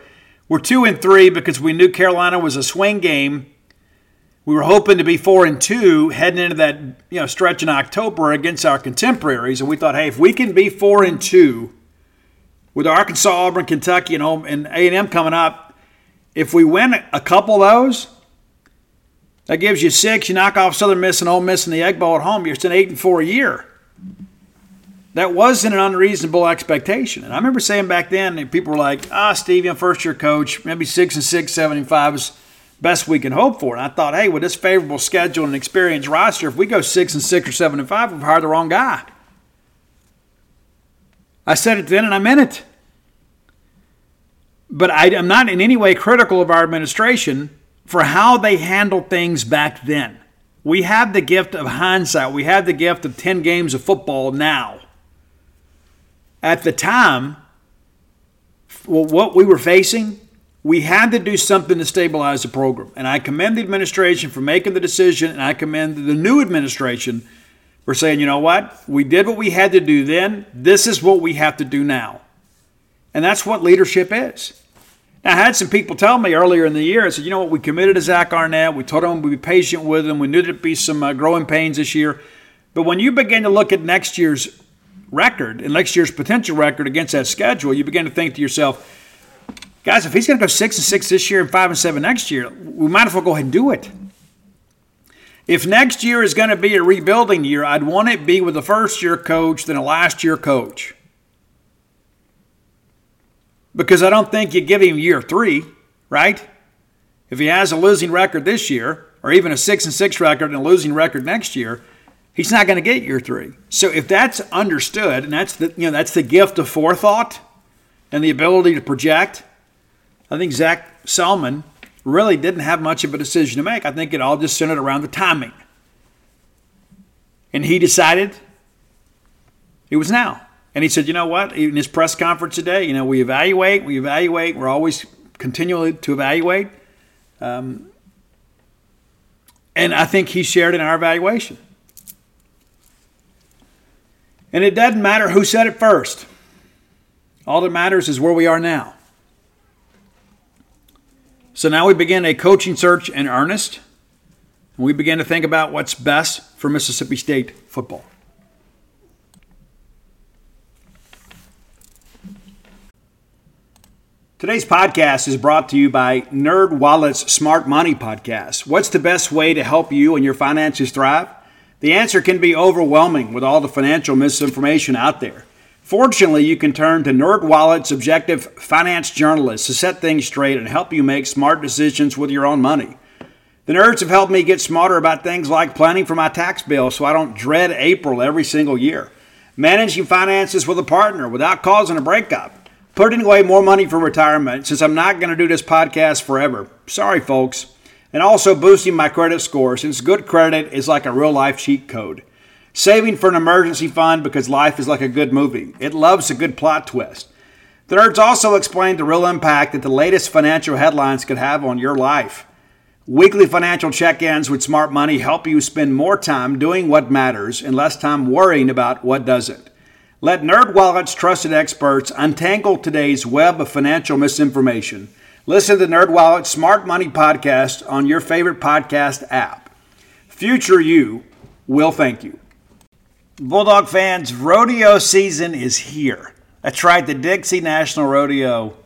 Speaker 1: we're two and three because we knew Carolina was a swing game. We were hoping to be four and two heading into that you know stretch in October against our contemporaries, and we thought, hey, if we can be four and two with Arkansas, Auburn, Kentucky, and home and A and M coming up, if we win a couple of those, that gives you six. You knock off Southern Miss and Ole Miss in the Egg Bowl at home. You're an eight and four a year. That wasn't an unreasonable expectation. And I remember saying back then, people were like, "Ah, Steve, you're first year coach. Maybe six and six, seven and five is best we can hope for." And I thought, hey, with this favorable schedule and experienced roster, if we go six and six or seven and five, we've hired the wrong guy. I said it then and I meant it. But I, am not in any way critical of our administration for how they handled things back then. We have the gift of hindsight. We have the gift of 10 games of football now. At the time, what we were facing, we had to do something to stabilize the program. And I commend the administration for making the decision, and I commend the new administration for saying, you know what? We did what we had to do then. This is what we have to do now. And that's what leadership is. Now, I had some people tell me earlier in the year, I said, you know what, we committed to Zach Arnett. We told him we'd be patient with him. We knew there'd be some uh, growing pains this year. But when you begin to look at next year's record and next year's potential record against that schedule, you begin to think to yourself, guys, if he's going to go six and six this year and five and seven next year, we might as well go ahead and do it. If next year is going to be a rebuilding year, I'd want it to be with a first year coach than a last year coach because I don't think you give him year three, right? If he has a losing record this year, or even a six and six record and a losing record next year, he's not going to get year three. So if that's understood, and that's the you know that's the gift of forethought and the ability to project, I think Zach Selmon really didn't have much of a decision to make. I think it all just centered around the timing. And he decided it was now. And he said, you know what? In his press conference today, you know, we evaluate, we evaluate, we're always continually to evaluate. Um, and I think he shared in our evaluation. And it doesn't matter who said it first. All that matters is where we are now. So now we begin a coaching search in earnest. And we begin to think about what's best for Mississippi State football. Today's podcast is brought to you by NerdWallet's Smart Money Podcast. What's the best way to help you and your finances thrive? The answer can be overwhelming with all the financial misinformation out there. Fortunately, you can turn to NerdWallet's objective finance journalists to set things straight and help you make smart decisions with your own money. The nerds have helped me get smarter about things like planning for my tax bill so I don't dread April every single year, managing finances with a partner without causing a breakup putting away more money for retirement since I'm not going to do this podcast forever. Sorry, folks. And also boosting my credit score since good credit is like a real life cheat code. Saving for an emergency fund because life is like a good movie. It loves a good plot twist. The nerds also explained the real impact that the latest financial headlines could have on your life. Weekly financial check ins with smart money help you spend more time doing what matters and less time worrying about what doesn't. Let NerdWallet's trusted experts untangle today's web of financial misinformation. Listen to NerdWallet's Smart Money podcast on your favorite podcast app. Future you will thank you. Bulldog fans, rodeo season is here. That's right, the Dixie National Rodeo.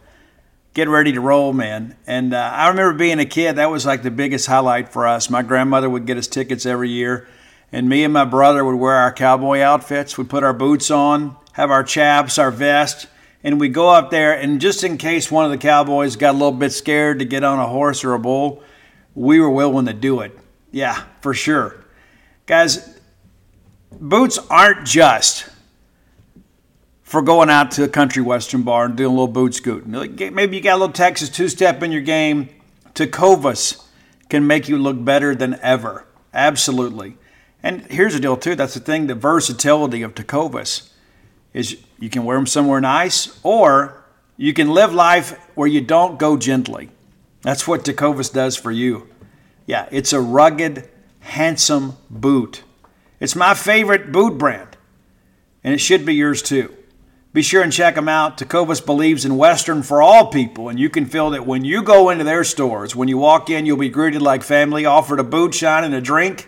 Speaker 1: Get ready to roll, man. And uh, I remember being a kid, that was like the biggest highlight for us. My grandmother would get us tickets every year and me and my brother would wear our cowboy outfits. We'd put our boots on, have our chaps, our vest, and we'd go up there. And just in case one of the cowboys got a little bit scared to get on a horse or a bull, we were willing to do it. Yeah, for sure. Guys, boots aren't just for going out to a country western bar and doing a little boot scooting. Maybe you got a little Texas two step in your game. Tecovas can make you look better than ever. Absolutely. And here's the deal too. That's the thing. The versatility of Tecovas is you can wear them somewhere nice, or you can live life where you don't go gently. That's what Tecovas does for you. Yeah, it's a rugged, handsome boot. It's my favorite boot brand, and it should be yours too. Be sure and check them out. Tecovas believes in Western for all people, and you can feel that when you go into their stores. When you walk in, you'll be greeted like family, offered a boot shine and a drink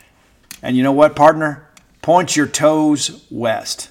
Speaker 1: and you know what, partner? Point your toes west.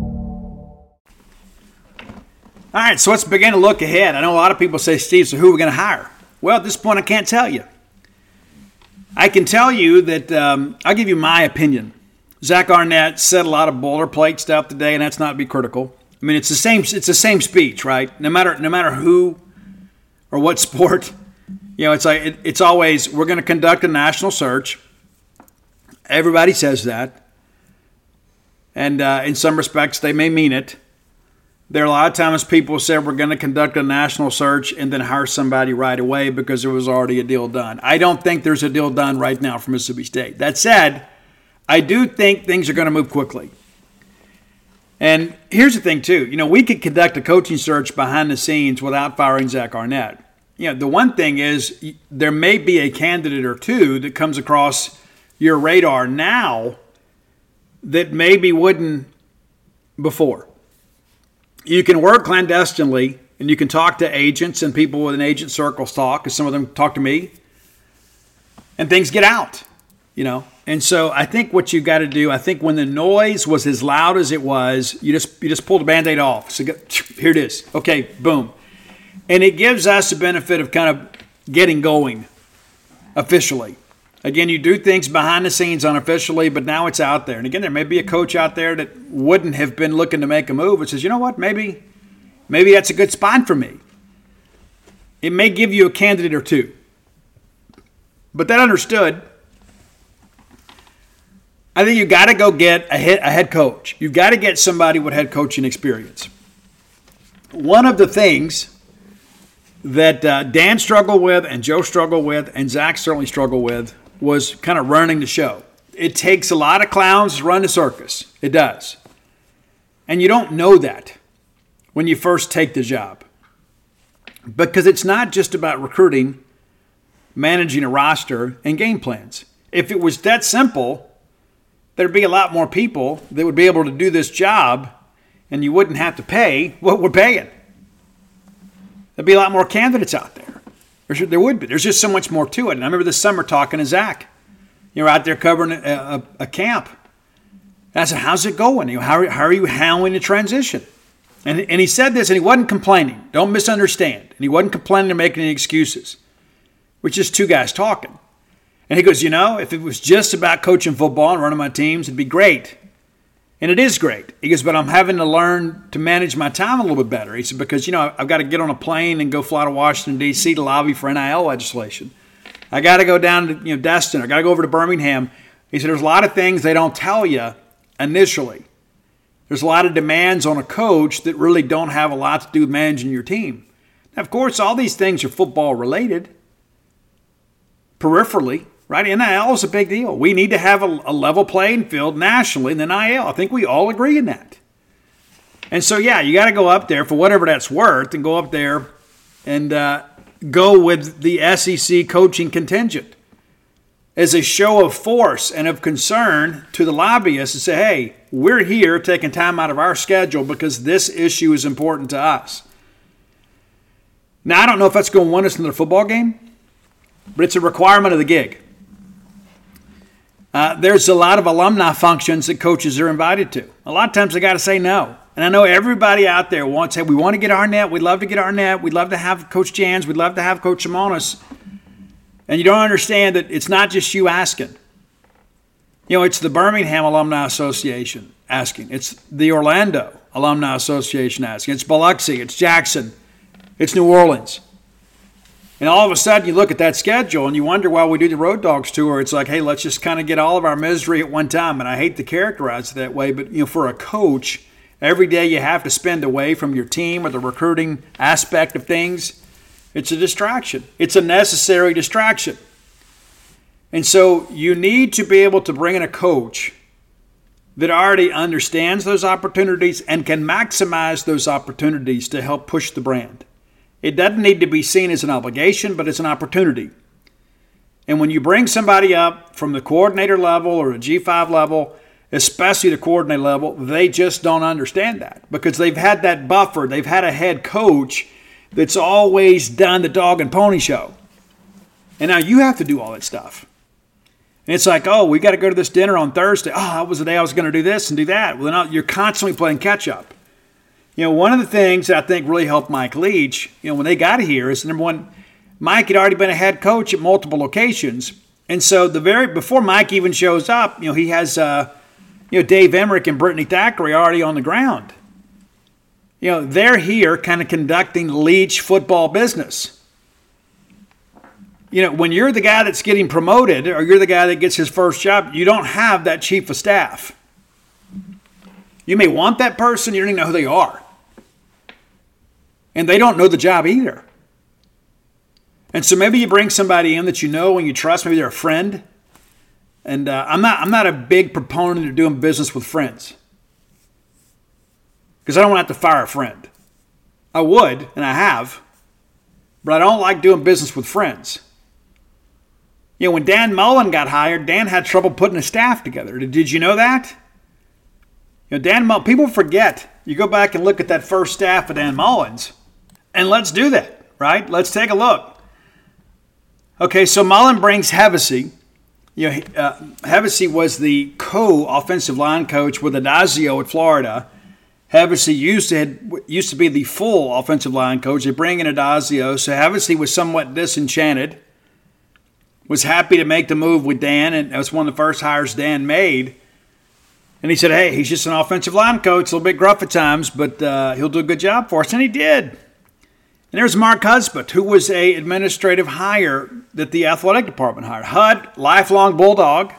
Speaker 1: All right, so let's begin to look ahead. I know a lot of people say, Steve, so who are we going to hire? Well, at this point, I can't tell you. I can tell you that um, I'll give you my opinion. Zach Arnett said a lot of boilerplate stuff today, and that's not to be critical. I mean, it's the same. It's the same speech, right? No matter no matter who or what sport, you know, it's like it, it's always we're going to conduct a national search. Everybody says that, and uh, in some respects, they may mean it. There are a lot of times people said we're going to conduct a national search and then hire somebody right away because there was already a deal done. I don't think there's a deal done right now for Mississippi State. That said, I do think things are going to move quickly. And here's the thing, too. You know, we could conduct a coaching search behind the scenes without firing Zach Arnett. You know, the one thing is there may be a candidate or two that comes across your radar now that maybe wouldn't before you can work clandestinely and you can talk to agents and people with an agent circles talk, because some of them talk to me, and things get out, you know. And so I think what you've got to do, I think when the noise was as loud as it was, you just you just pull the band-aid off. So here it is. Okay, boom. And it gives us the benefit of kind of getting going officially. Again, you do things behind the scenes unofficially, but now it's out there. And again, there may be a coach out there that wouldn't have been looking to make a move and says, you know what, maybe, maybe that's a good spot for me. It may give you a candidate or two. But that understood, I think you got to go get a head, a head coach. You've got to get somebody with head coaching experience. One of the things that uh, Dan struggled with, and Joe struggled with, and Zach certainly struggled with was kind of running the show. It takes a lot of clowns to run a circus. It does. And you don't know that when you first take the job. Because it's not just about recruiting, managing a roster, and game plans. If it was that simple, there'd be a lot more people that would be able to do this job and you wouldn't have to pay what we're paying. There'd be a lot more candidates out there. There would be. There's just so much more to it. And I remember this summer talking to Zach. You were out there covering a, a, a camp. And I said, "How's it going? You know, how, how are you handling the transition?" And, and he said this, and he wasn't complaining. Don't misunderstand. And he wasn't complaining or making any excuses. We're just two guys talking. And he goes, "You know, if it was just about coaching football and running my teams, it'd be great." And it is great. He goes, but I'm having to learn to manage my time a little bit better. He said, because, you know, I've got to get on a plane and go fly to Washington, D.C. to lobby for NIL legislation. I got to go down to, you know, Destin. I got to go over to Birmingham. He said, there's a lot of things they don't tell you initially. There's a lot of demands on a coach that really don't have a lot to do with managing your team. Now, of course, all these things are football related, peripherally right? NIL is a big deal. We need to have a, a level playing field nationally in the NIL. I think we all agree in that. And so, yeah, you got to go up there for whatever that's worth and go up there and uh, go with the SEC coaching contingent as a show of force and of concern to the lobbyists and say, hey, we're here taking time out of our schedule because this issue is important to us. Now, I don't know if that's going to win us in the football game, but it's a requirement of the gig. Uh, there's a lot of alumni functions that coaches are invited to. A lot of times they got to say no. And I know everybody out there wants, hey, we want to get Arnett. We'd love to get Arnett. We'd love to have Coach Jans. We'd love to have Coach Lemonis. And you don't understand that it's not just you asking. You know, it's the Birmingham Alumni Association asking. It's the Orlando Alumni Association asking. It's Biloxi. It's Jackson. It's New Orleans. And all of a sudden, you look at that schedule and you wonder why we do the Road Dogs tour. It's like, hey, let's just kind of get all of our misery at one time. And I hate to characterize it that way, but you know, for a coach, every day you have to spend away from your team or the recruiting aspect of things, it's a distraction. It's a necessary distraction. And so you need to be able to bring in a coach that already understands those opportunities and can maximize those opportunities to help push the brand. It doesn't need to be seen as an obligation, but it's an opportunity. And when you bring somebody up from the coordinator level or the G5 level, especially the coordinator level, they just don't understand that because they've had that buffer. They've had a head coach that's always done the dog and pony show. And now you have to do all that stuff. And it's like, oh, we got to go to this dinner on Thursday. Oh, that was the day I was going to do this and do that. Well, then you're constantly playing catch up. You know, one of the things that I think really helped Mike Leach, you know, when they got here is number one, Mike had already been a head coach at multiple locations. And so the very before Mike even shows up, you know, he has uh, you know, Dave Emerick and Brittany Thackeray already on the ground. You know, they're here kind of conducting Leach football business you know, when you're the guy that's getting promoted or you're the guy that gets his first job, you don't have that chief of staff. You may want that person, you don't even know who they are. And they don't know the job either. And so maybe you bring somebody in that you know and you trust, maybe they're a friend. And uh, I'm, not, I'm not a big proponent of doing business with friends because I don't want to have to fire a friend. I would, and I have, but I don't like doing business with friends. You know, when Dan Mullen got hired, Dan had trouble putting a staff together. Did you know that? You know, Dan Mullen, people forget. You go back and look at that first staff of Dan Mullen's, and let's do that, right? Let's take a look. Okay, so Mullen brings Hevesy. You know, uh, was the co-offensive line coach with Addazio at Florida. Hevesy used to had, used to be the full offensive line coach. They bring in Addazio, so Hevesy was somewhat disenchanted was happy to make the move with Dan, and that was one of the first hires Dan made. And he said, "Hey, he's just an offensive line coach, a little bit gruff at times, but uh, he'll do a good job for us." And he did. And there's Mark Hudspeth, who was a administrative hire that the athletic department hired. Hud, lifelong bulldog.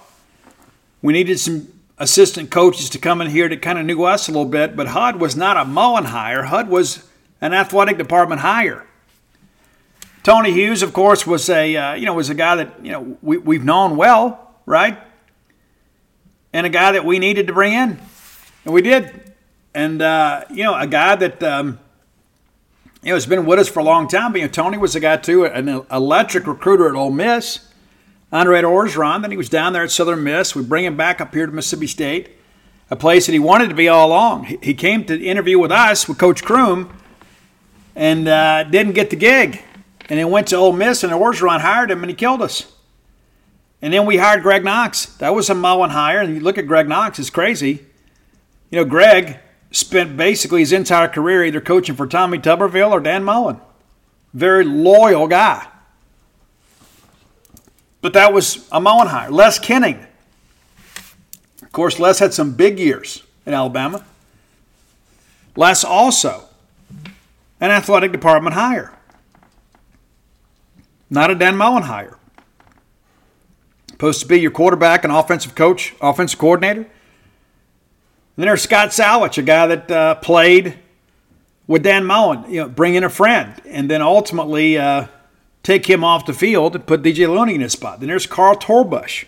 Speaker 1: We needed some assistant coaches to come in here that kind of knew us a little bit, but Hud was not a Mullen hire. Hud was an athletic department hire. Tony Hughes, of course, was a uh, you know was a guy that you know we, we've known well, right? And a guy that we needed to bring in, and we did. And uh, you know, a guy that um, you know has been with us for a long time. But you know, Tony was a guy too, an electric recruiter at Ole Miss. Andre Orgeron, then he was down there at Southern Miss. We bring him back up here to Mississippi State, a place that he wanted to be all along. He, came to interview with us with Coach Croom, and uh, didn't get the gig and then went to Ole Miss, and Orgeron hired him, and he killed us. And then we hired Greg Knox. That was a Mullen hire, and you look at Greg Knox, it's crazy. You know, Greg spent basically his entire career either coaching for Tommy Tuberville or Dan Mullen. Very loyal guy. But that was a Mullen hire. Les Koenning. Of course, Les had some big years in Alabama. Les also an athletic department hire not a Dan Mullen hire. Supposed to be your quarterback and offensive coach, offensive coordinator. And then there's Scott Sallach, a guy that uh, played with Dan Mullen, you know, bring in a friend, and then ultimately uh, take him off the field and put DJ Looney in his spot. Then there's Carl Torbush,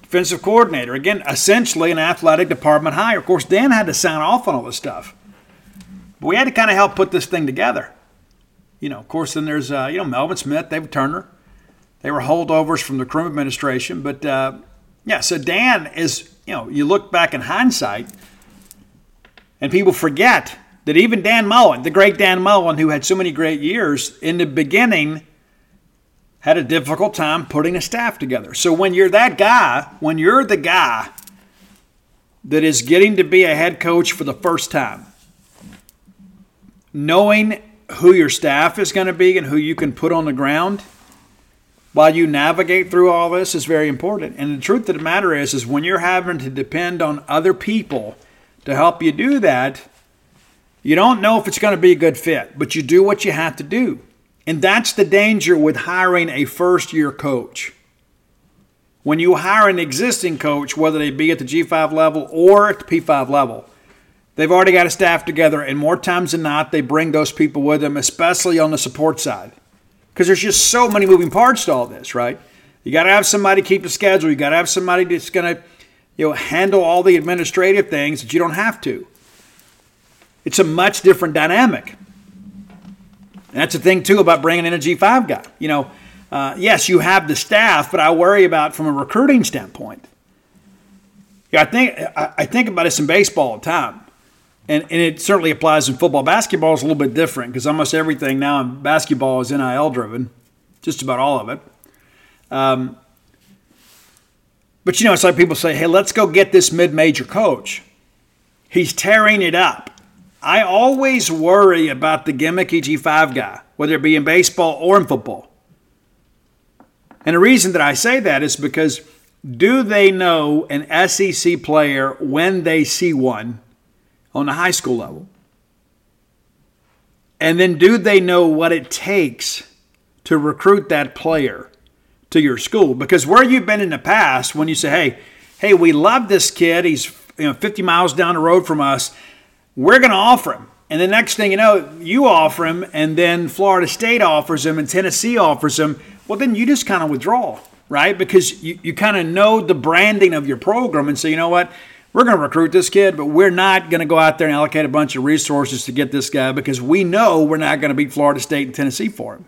Speaker 1: defensive coordinator. Again, essentially an athletic department hire. Of course, Dan had to sign off on all this stuff. But we had to kind of help put this thing together. You know, of course, then there's, uh, you know, Melvin Smith, David Turner. They were holdovers from the Croom administration. But, uh, yeah, so Dan is, you know, you look back in hindsight and people forget that even Dan Mullen, the great Dan Mullen, who had so many great years, in the beginning had a difficult time putting a staff together. So when you're that guy, when you're the guy that is getting to be a head coach for the first time, knowing who your staff is going to be and who you can put on the ground while you navigate through all this is very important. And the truth of the matter is, is when you're having to depend on other people to help you do that, you don't know if it's going to be a good fit, but you do what you have to do. And that's the danger with hiring a first year coach. When you hire an existing coach, whether they be at the G5 level or at the P5 level, They've already got a staff together, and more times than not, they bring those people with them, especially on the support side. Because there's just so many moving parts to all this, right? You got to have somebody keep the schedule. You got to have somebody that's going to, you know, handle all the administrative things that you don't have to. It's a much different dynamic. And that's the thing too about bringing in a G5 guy. You know, uh, yes, you have the staff, but I worry about from a recruiting standpoint. Yeah, I think I, I think about this in baseball all the time, and and it certainly applies in football. Basketball is a little bit different because almost everything now in basketball is NIL driven, just about all of it. Um, but you know, it's like people say, "Hey, let's go get this mid-major coach. He's tearing it up." I always worry about the gimmicky G5 guy, whether it be in baseball or in football. And the reason that I say that is because do they know an SEC player when they see one on the high school level? And then do they know what it takes to recruit that player to your school? Because where you've been in the past, when you say, hey, hey, we love this kid, he's you know 50 miles down the road from us we're going to offer him. And the next thing you know, you offer him, and then Florida State offers him, and Tennessee offers him. Well, then you just kind of withdraw, right? Because you, you kind of know the branding of your program and say, you know what? We're going to recruit this kid, but we're not going to go out there and allocate a bunch of resources to get this guy because we know we're not going to beat Florida State and Tennessee for him.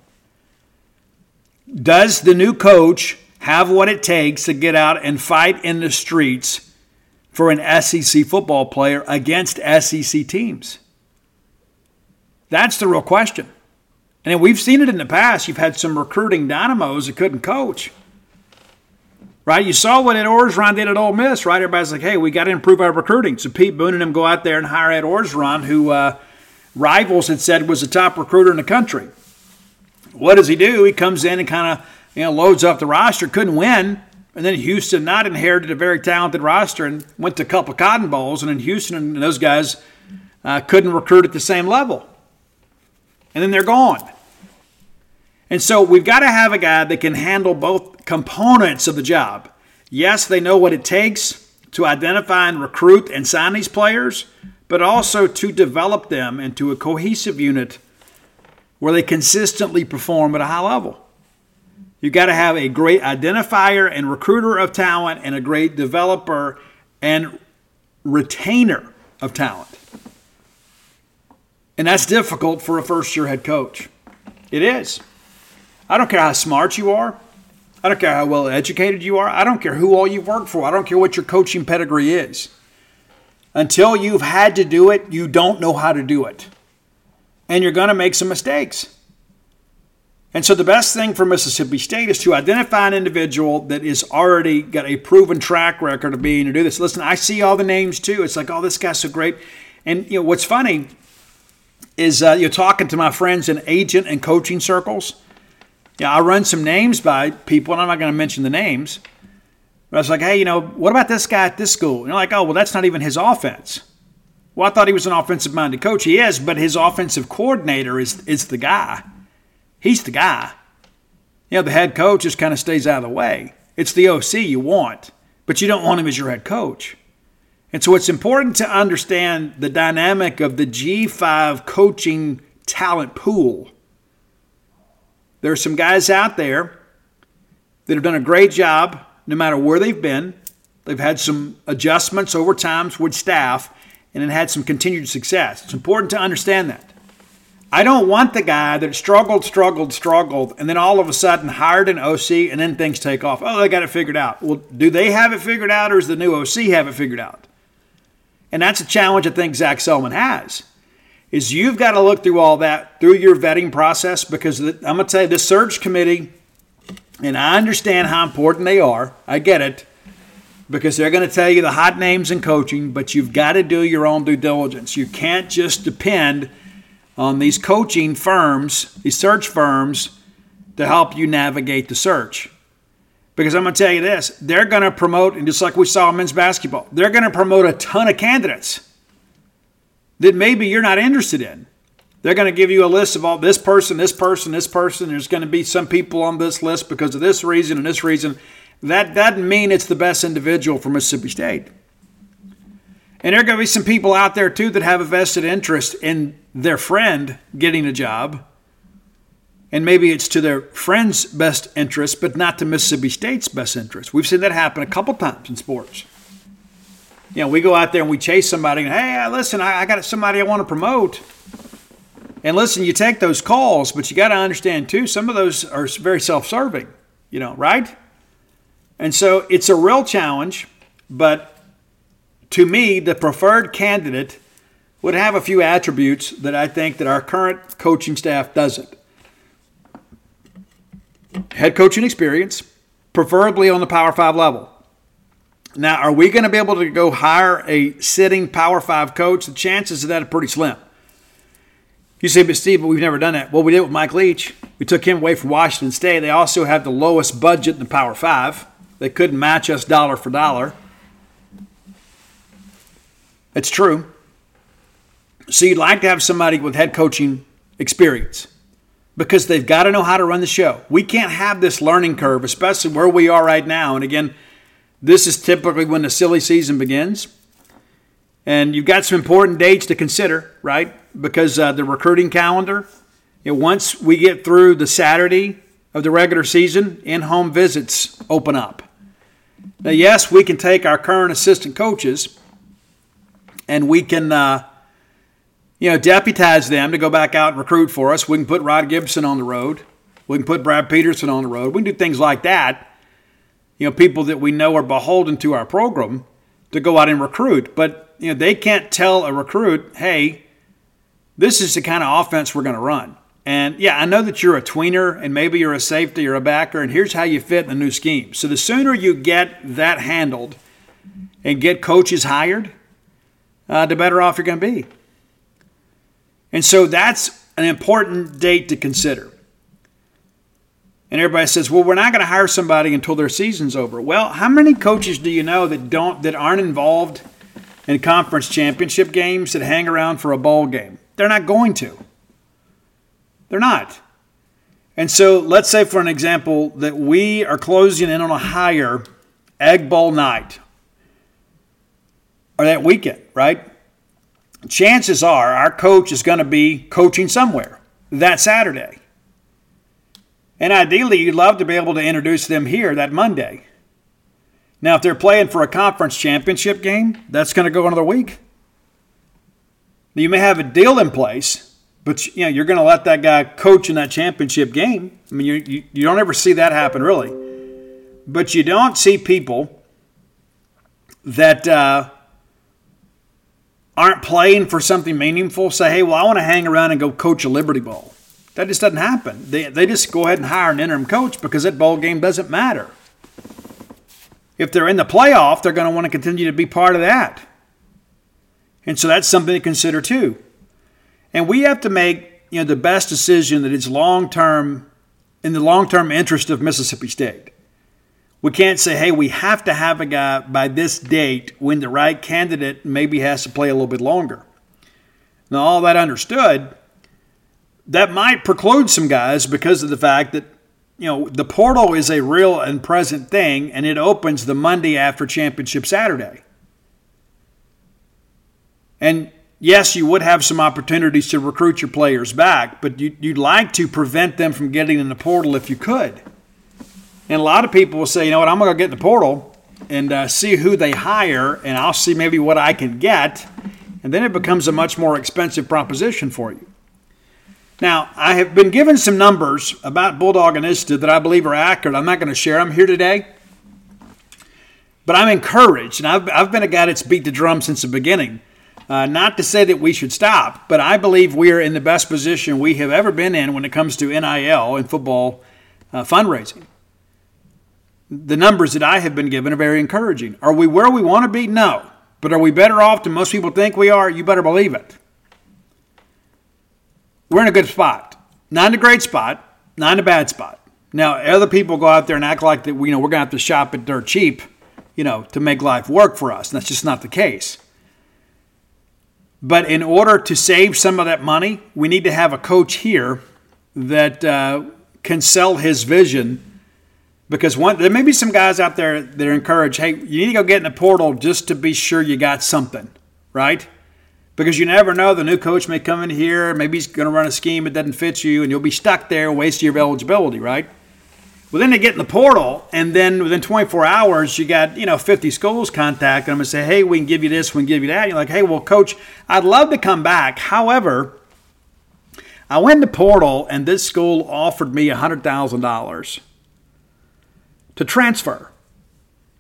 Speaker 1: Does the new coach have what it takes to get out and fight in the streets for an SEC football player against SEC teams? That's the real question. And we've seen it in the past. You've had some recruiting dynamos that couldn't coach. Right? You saw what Ed Orgeron did at Ole Miss, right? Everybody's like, hey, we got to improve our recruiting. So Pete Boone and him go out there and hire Ed Orgeron, who uh, rivals had said was the top recruiter in the country. What does he do? He comes in and kind of you know loads up the roster. Couldn't win, and then Houston Nutt inherited a very talented roster and went to a couple Cotton Bowls, and then Houston and those guys uh, couldn't recruit at the same level. And then they're gone. And so we've got to have a guy that can handle both components of the job. Yes, they know what it takes to identify and recruit and sign these players, but also to develop them into a cohesive unit where they consistently perform at a high level. You've got to have a great identifier and recruiter of talent and a great developer and retainer of talent. And that's difficult for a first year head coach. It is. I don't care how smart you are. I don't care how well educated you are. I don't care who all you've worked for. I don't care what your coaching pedigree is. Until you've had to do it, you don't know how to do it. And you're going to make some mistakes. And so the best thing for Mississippi State is to identify an individual that is already got a proven track record of being to do this. Listen, I see all the names too. It's like, oh, this guy's so great. And you know what's funny is uh, you're talking to my friends in agent and coaching circles. Yeah, I run some names by people, and I'm not going to mention the names. But I was like, hey, you know, what about this guy at this school? And you're like, oh, well, that's not even his offense. Well, I thought he was an offensive minded coach. He is, but his offensive coordinator is is the guy. He's the guy. You know, the head coach just kind of stays out of the way. It's the OC you want, but you don't want him as your head coach. And so it's important to understand the dynamic of the G5 coaching talent pool. There are some guys out there that have done a great job no matter where they've been. They've had some adjustments over times with staff and then had some continued success. It's important to understand that. I don't want the guy that struggled, struggled, struggled, and then all of a sudden hired an OC and then things take off. Oh, they got it figured out. Well, do they have it figured out or does the new OC have it figured out? And that's a challenge I think Zach Selmon has. Is you've got to look through all that through your vetting process because I'm going to tell you, the search committee, and I understand how important they are. I get it because they're going to tell you the hot names in coaching, but you've got to do your own due diligence. You can't just depend – on these coaching firms, these search firms, to help you navigate the search. Because I'm going to tell you this they're going to promote, and just like we saw in men's basketball, they're going to promote a ton of candidates that maybe you're not interested in. They're going to give you a list of all this person, this person, this person. There's going to be some people on this list because of this reason and this reason. That doesn't mean it's the best individual for Mississippi State. And there are going to be some people out there too that have a vested interest in their friend getting a job. And maybe it's to their friend's best interest, but not to Mississippi State's best interest. We've seen that happen a couple times in sports. You know, we go out there and we chase somebody and, hey, listen, I, I got somebody I want to promote. And listen, you take those calls, but you got to understand too, some of those are very self serving, you know, right? And so it's a real challenge, but to me, the preferred candidate would have a few attributes that I think that our current coaching staff doesn't. Head coaching experience, preferably on the Power 5 level. Now, are we going to be able to go hire a sitting Power 5 coach? The chances of that are pretty slim. You say, but Steve, but we've never done that. Well, we did with Mike Leach. We took him away from Washington State. They also have the lowest budget in the Power Five. They couldn't match us dollar for dollar. It's true. So you'd like to have somebody with head coaching experience because they've got to know how to run the show. We can't have this learning curve, especially where we are right now. And again, this is typically when the silly season begins. And you've got some important dates to consider, right? Because uh, the recruiting calendar, you know, once we get through the Saturday of the regular season, in home visits open up. Now, yes, we can take our current assistant coaches and we can, uh, you know, deputize them to go back out and recruit for us. We can put Rod Gibson on the road. We can put Brad Peterson on the road. We can do things like that. You know, people that we know are beholden to our program to go out and recruit. But you know, they can't tell a recruit, hey, this is the kind of offense we're going to run. And yeah, I know that you're a tweener and maybe you're a safety or a backer, and here's how you fit in the new scheme. So the sooner you get that handled and get coaches hired, uh, the better off you're going to be. And so that's an important date to consider. And everybody says, "Well, we're not going to hire somebody until their season's over." Well, how many coaches do you know that don't that aren't involved in conference championship games that hang around for a bowl game. They're not going to. They're not. And so let's say, for an example, that we are closing in on a higher Egg Bowl night or that weekend, right? Chances are our coach is going to be coaching somewhere that Saturday. And ideally, you'd love to be able to introduce them here that Monday. Now, if they're playing for a conference championship game, that's going to go another week. You may have a deal in place, but you know you're going to let that guy coach in that championship game. I mean, you, you, you don't ever see that happen really, but you don't see people that uh, aren't playing for something meaningful say, "Hey, well, I want to hang around and go coach a Liberty Bowl." That just doesn't happen. They, they just go ahead and hire an interim coach because that bowl game doesn't matter if they're in the playoff, they're going to want to continue to be part of that. And so that's something to consider too. And we have to make you know the best decision that is long term in the long term interest of Mississippi State. We can't say, hey, we have to have a guy by this date when the right candidate maybe has to play a little bit longer. Now, all that understood, that might preclude some guys because of the fact that you know, the portal is a real and present thing, and it opens the Monday after Championship Saturday. And yes, you would have some opportunities to recruit your players back, but you'd like to prevent them from getting in the portal if you could. And a lot of people will say, you know what, I'm going to get in the portal and uh, see who they hire, and I'll see maybe what I can get. And then it becomes a much more expensive proposition for you. Now, I have been given some numbers about Bulldog and ISTA that I believe are accurate. I'm not going to share them here today. But I'm encouraged, and I've, I've been a guy that's beat the drum since the beginning. Uh, not to say that we should stop, but I believe we are in the best position we have ever been in when it comes to NIL and football uh, fundraising. The numbers that I have been given are very encouraging. Are we where we want to be? No. But are we better off than most people think we are? You better believe it we're in a good spot. Not in a great spot, not in a bad spot. Now, other people go out there and act like that, you know, we're going to have to shop at dirt cheap, you know, to make life work for us. And that's just not the case. But in order to save some of that money, we need to have a coach here that uh, can sell his vision. Because one, there may be some guys out there that are encouraged, hey, you need to go get in the portal just to be sure you got something, right? Because you never know. The new coach may come in here, maybe he's going to run a scheme that doesn't fit you, and you'll be stuck there, waste your eligibility, right? Well, then they get in the portal, and then within 24 hours, you got you know 50 schools contacting them and say, "Hey, we can give you this, we can give you that." And you're like, "Hey, well, coach, I'd love to come back. However, I went to portal, and this school offered me $100,000 to transfer,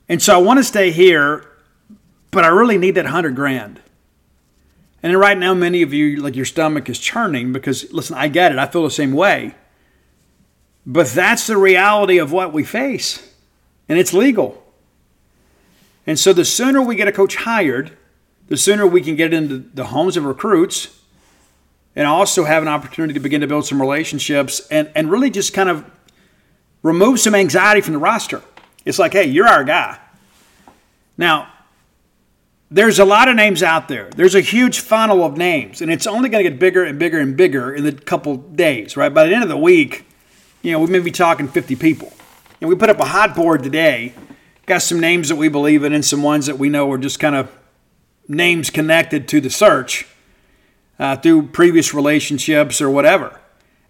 Speaker 1: and so I want to stay here, but I really need that hundred grand." And right now, many of you, like your stomach is churning because, listen, I get it. I feel the same way. But that's the reality of what we face, and it's legal. And so the sooner we get a coach hired, the sooner we can get into the homes of recruits and also have an opportunity to begin to build some relationships and, and really just kind of remove some anxiety from the roster. It's like, hey, you're our guy. Now, there's a lot of names out there. There's a huge funnel of names, and it's only going to get bigger and bigger and bigger in the couple days, right? By the end of the week, you know, we may be talking 50 people. And we put up a hot board today, got some names that we believe in and some ones that we know are just kind of names connected to the search uh, through previous relationships or whatever.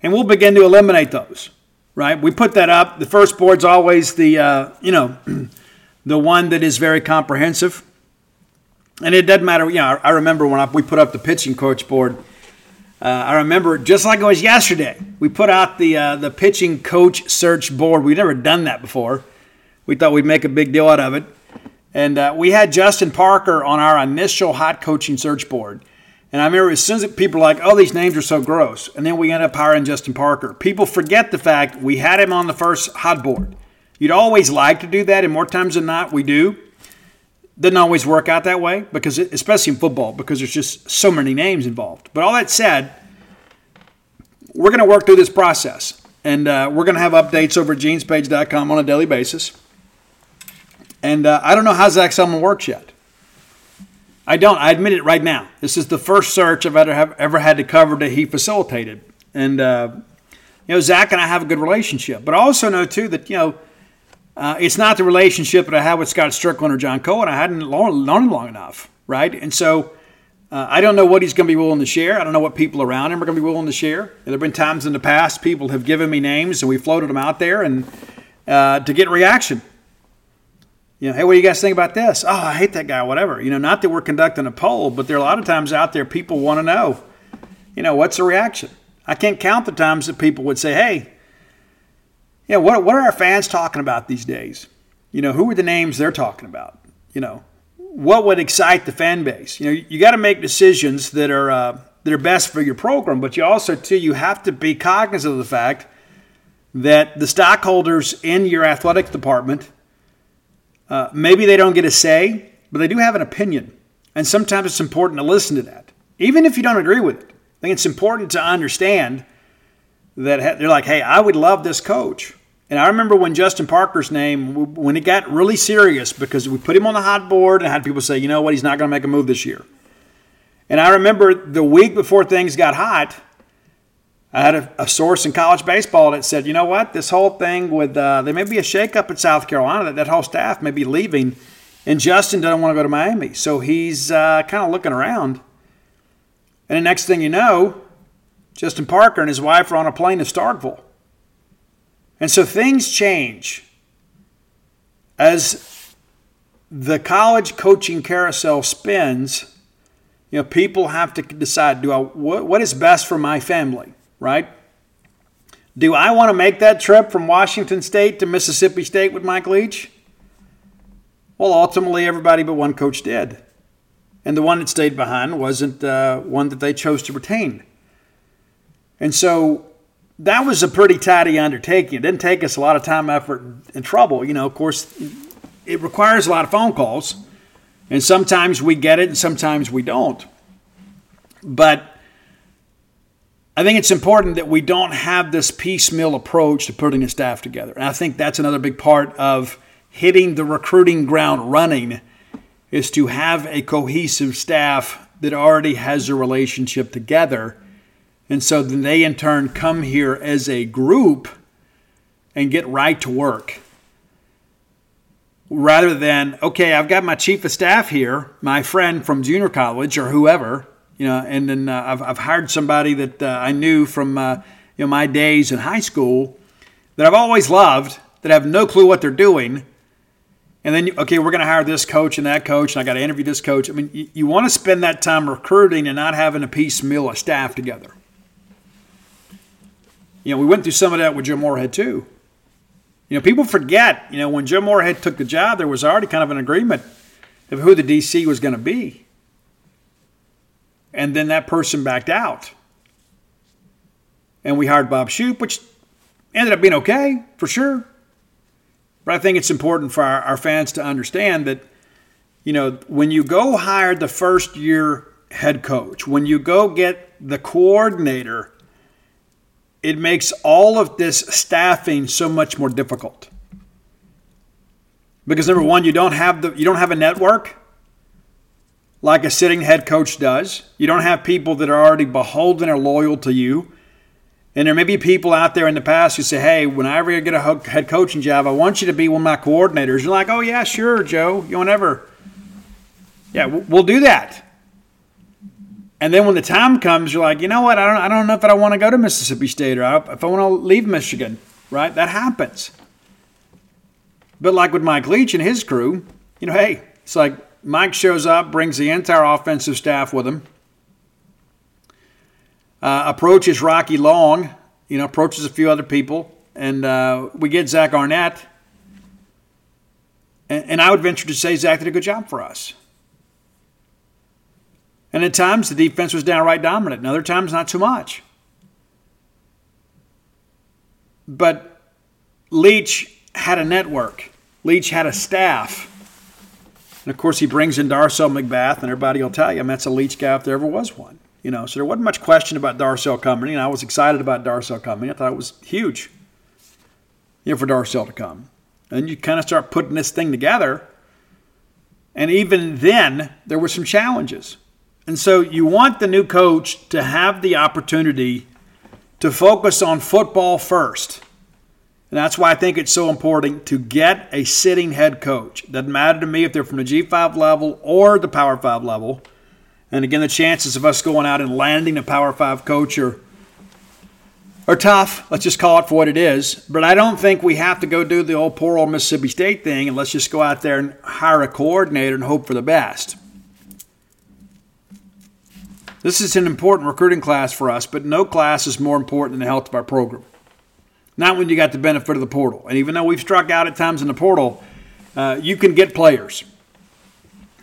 Speaker 1: And we'll begin to eliminate those, right? We put that up. The first board's always the, uh, you know, the one that is very comprehensive. And it doesn't matter, you know, I remember when I, we put up the pitching coach board – uh, I remember just like it was yesterday, we put out the uh, the pitching coach search board. We'd never done that before. We thought we'd make a big deal out of it, and uh, we had Justin Parker on our initial hot coaching search board. And I remember as soon as people were like, "Oh, these names are so gross," and then we ended up hiring Justin Parker. People forget the fact we had him on the first hot board. You'd always like to do that, and more times than not, we do. Doesn't always work out that way because, it, especially in football, because there's just so many names involved. But all that said, we're going to work through this process, and uh, we're going to have updates over at genespage.com on a daily basis. And uh, I don't know how Zach Selmon works yet. I don't. I admit it right now. This is the first search I've ever, have, ever had to cover that he facilitated, and uh, you know Zach and I have a good relationship. But I also know too that you know uh, it's not the relationship that I have with Scott Strickland or John Cohen. I hadn't known him long enough, right? And so uh, I don't know what he's going to be willing to share. I don't know what people around him are going to be willing to share. There have been times in the past people have given me names and we floated them out there and uh, to get reaction. You know, hey, what do you guys think about this? Oh, I hate that guy, whatever. You know, not that we're conducting a poll, but there are a lot of times out there people want to know, you know, what's the reaction? I can't count the times that people would say, hey, yeah, what, what are our fans talking about these days? You know, who are the names they're talking about? You know, what would excite the fan base? You know, you got to make decisions that are uh, that are best for your program, but you also too you have to be cognizant of the fact that the stockholders in your athletics department uh, maybe they don't get a say, but they do have an opinion, and sometimes it's important to listen to that, even if you don't agree with it. I think it's important to understand that they're like, hey, I would love this coach. And I remember when Justin Parker's name, when it got really serious, because we put him on the hot board and had people say, you know what, he's not going to make a move this year. And I remember the week before things got hot, I had a, a source in college baseball that said, you know what, this whole thing with, uh, there may be a shakeup in South Carolina, that, that whole staff may be leaving, and Justin doesn't want to go to Miami. So he's uh, kind of looking around. And the next thing you know, Justin Parker and his wife are on a plane to Starkville. And so things change as the college coaching carousel spins. You know, people have to decide: Do I what, what is best for my family? Right? Do I want to make that trip from Washington State to Mississippi State with Mike Leach? Well, ultimately, everybody but one coach did. And the one that stayed behind wasn't uh, one that they chose to retain. And so that was a pretty tidy undertaking. It didn't take us a lot of time, effort, and trouble. You know, of course, it requires a lot of phone calls, and sometimes we get it and sometimes we don't. But I think it's important that we don't have this piecemeal approach to putting a staff together. And I think that's another big part of hitting the recruiting ground running is to have a cohesive staff that already has a relationship together and so then they in turn come here as a group and get right to work. Rather than, okay, I've got my chief of staff here, my friend from junior college or whoever, you know, and then uh, I've, I've hired somebody that uh, I knew from uh, you know my days in high school that I've always loved, that have no clue what they're doing. And then, okay, we're going to hire this coach and that coach, and I got to interview this coach. I mean, you, you want to spend that time recruiting and not having a piecemeal of staff together. You know, we went through some of that with Jim Moorhead too. You know, people forget, you know, when Jim Moorhead took the job, there was already kind of an agreement of who the DC was going to be. And then that person backed out. And we hired Bob Shoop, which ended up being okay for sure. But I think it's important for our, our fans to understand that, you know, when you go hire the first year head coach, when you go get the coordinator, it makes all of this staffing so much more difficult. Because number one, you don't have the you don't have a network like a sitting head coach does. You don't have people that are already beholden or loyal to you. And there may be people out there in the past who say, hey, when I ever get a head coaching job, I want you to be one of my coordinators. You're like, oh, yeah, sure, Joe. You whatever. Yeah, we'll do that. And then when the time comes, you're like, you know what? I don't, I don't know if I want to go to Mississippi State or if I want to leave Michigan, right? That happens. But like with Mike Leach and his crew, you know, hey, it's like Mike shows up, brings the entire offensive staff with him uh, approaches Rocky Long, you know, approaches a few other people, and uh, we get Zach Arnett. And, and I would venture to say Zach did a good job for us. And at times the defense was downright dominant, and other times not too much. But Leach had a network. Leach had a staff. And of course, he brings in Darcel McBath, and everybody will tell you, that's a Leach guy if there ever was one. You know, so there wasn't much question about Darcel coming, and I was excited about Darcel coming. I thought it was huge, you know, for Darcel to come. And you kind of start putting this thing together, and even then, there were some challenges. And so you want the new coach to have the opportunity to focus on football first. And that's why I think it's so important to get a sitting head coach. Doesn't matter to me if they're from the G5 level or the Power 5 level. And again, the chances of us going out and landing a Power Five coach are are tough. Let's just call it for what it is. But I don't think we have to go do the old poor old Mississippi State thing and let's just go out there and hire a coordinator and hope for the best. This is an important recruiting class for us, but no class is more important than the health of our program. Not when you got the benefit of the portal. And even though we've struck out at times in the portal, uh, you can get players.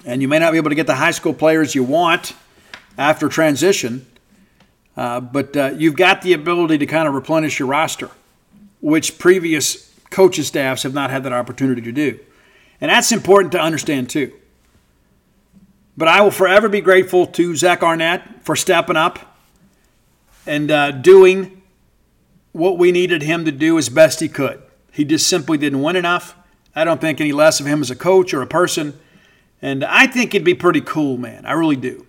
Speaker 1: And you may not be able to get the high school players you want after transition, uh, but uh, you've got the ability to kind of replenish your roster, which previous coaching staffs have not had that opportunity to do. And that's important to understand too. But I will forever be grateful to Zach Arnett for stepping up and uh, doing what we needed him to do as best he could. He just simply didn't win enough. I don't think any less of him as a coach or a person. And I think it'd be pretty cool, man. I really do.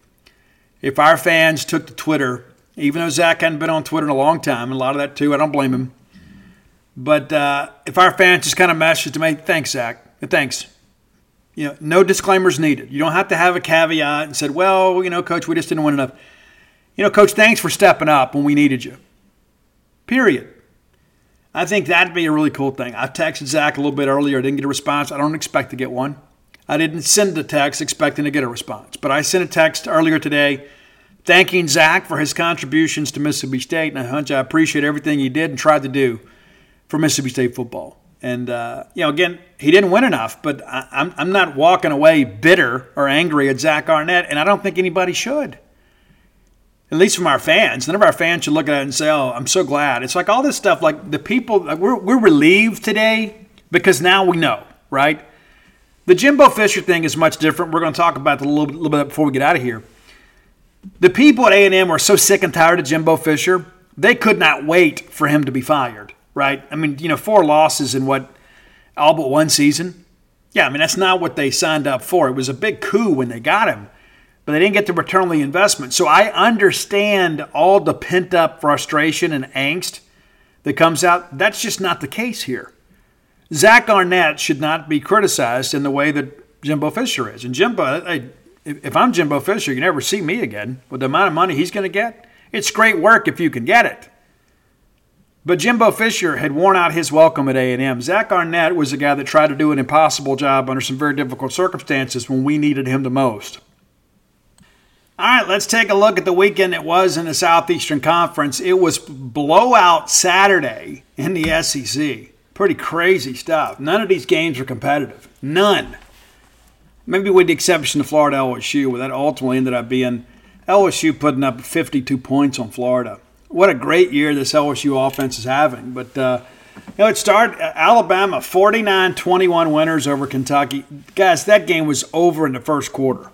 Speaker 1: If our fans took to Twitter, even though Zach hadn't been on Twitter in a long time, and a lot of that too, I don't blame him. But uh, if our fans just kind of message to me, thanks, Zach. Thanks. You know, no disclaimers needed. You don't have to have a caveat and said, well, you know, coach, we just didn't win enough. You know, coach, thanks for stepping up when we needed you. Period. I think that'd be a really cool thing. I texted Zach a little bit earlier. I didn't get a response. I don't expect to get one. I didn't send a text expecting to get a response, but I sent a text earlier today thanking Zach for his contributions to Mississippi State. And Hunch, I appreciate everything he did and tried to do for Mississippi State football. And, uh, you know, again, he didn't win enough, but I, I'm, I'm not walking away bitter or angry at Zach Arnett, and I don't think anybody should. At least from our fans. None of our fans should look at it and say, oh, I'm so glad. It's like all this stuff, like the people, like we're, we're relieved today because now we know, right? The Jimbo Fisher thing is much different. We're going to talk about it a little, little bit before we get out of here. The people at A&M were so sick and tired of Jimbo Fisher, they could not wait for him to be fired, right? I mean, you know, four losses in what, all but one season. Yeah, I mean, that's not what they signed up for. It was a big coup when they got him, but they didn't get the return on the investment. So I understand all the pent up frustration and angst that comes out. That's just not the case here. Zach Arnett should not be criticized in the way that Jimbo Fisher is. And Jimbo, if I'm Jimbo Fisher, you never see me again with the amount of money he's going to get. It's great work if you can get it. But Jimbo Fisher had worn out his welcome at A&M. Zach Arnett was a guy that tried to do an impossible job under some very difficult circumstances when we needed him the most. All right, let's take a look at the weekend it was in the Southeastern Conference. It was blowout Saturday in the SEC. Pretty crazy stuff. None of these games were competitive. None. Maybe with the exception of Florida LSU, where that ultimately ended up being LSU putting up 52 points on Florida what a great year this LSU offense is having. But uh, you know, it started Alabama 49-21 winners over Kentucky. Guys, that game was over in the first quarter.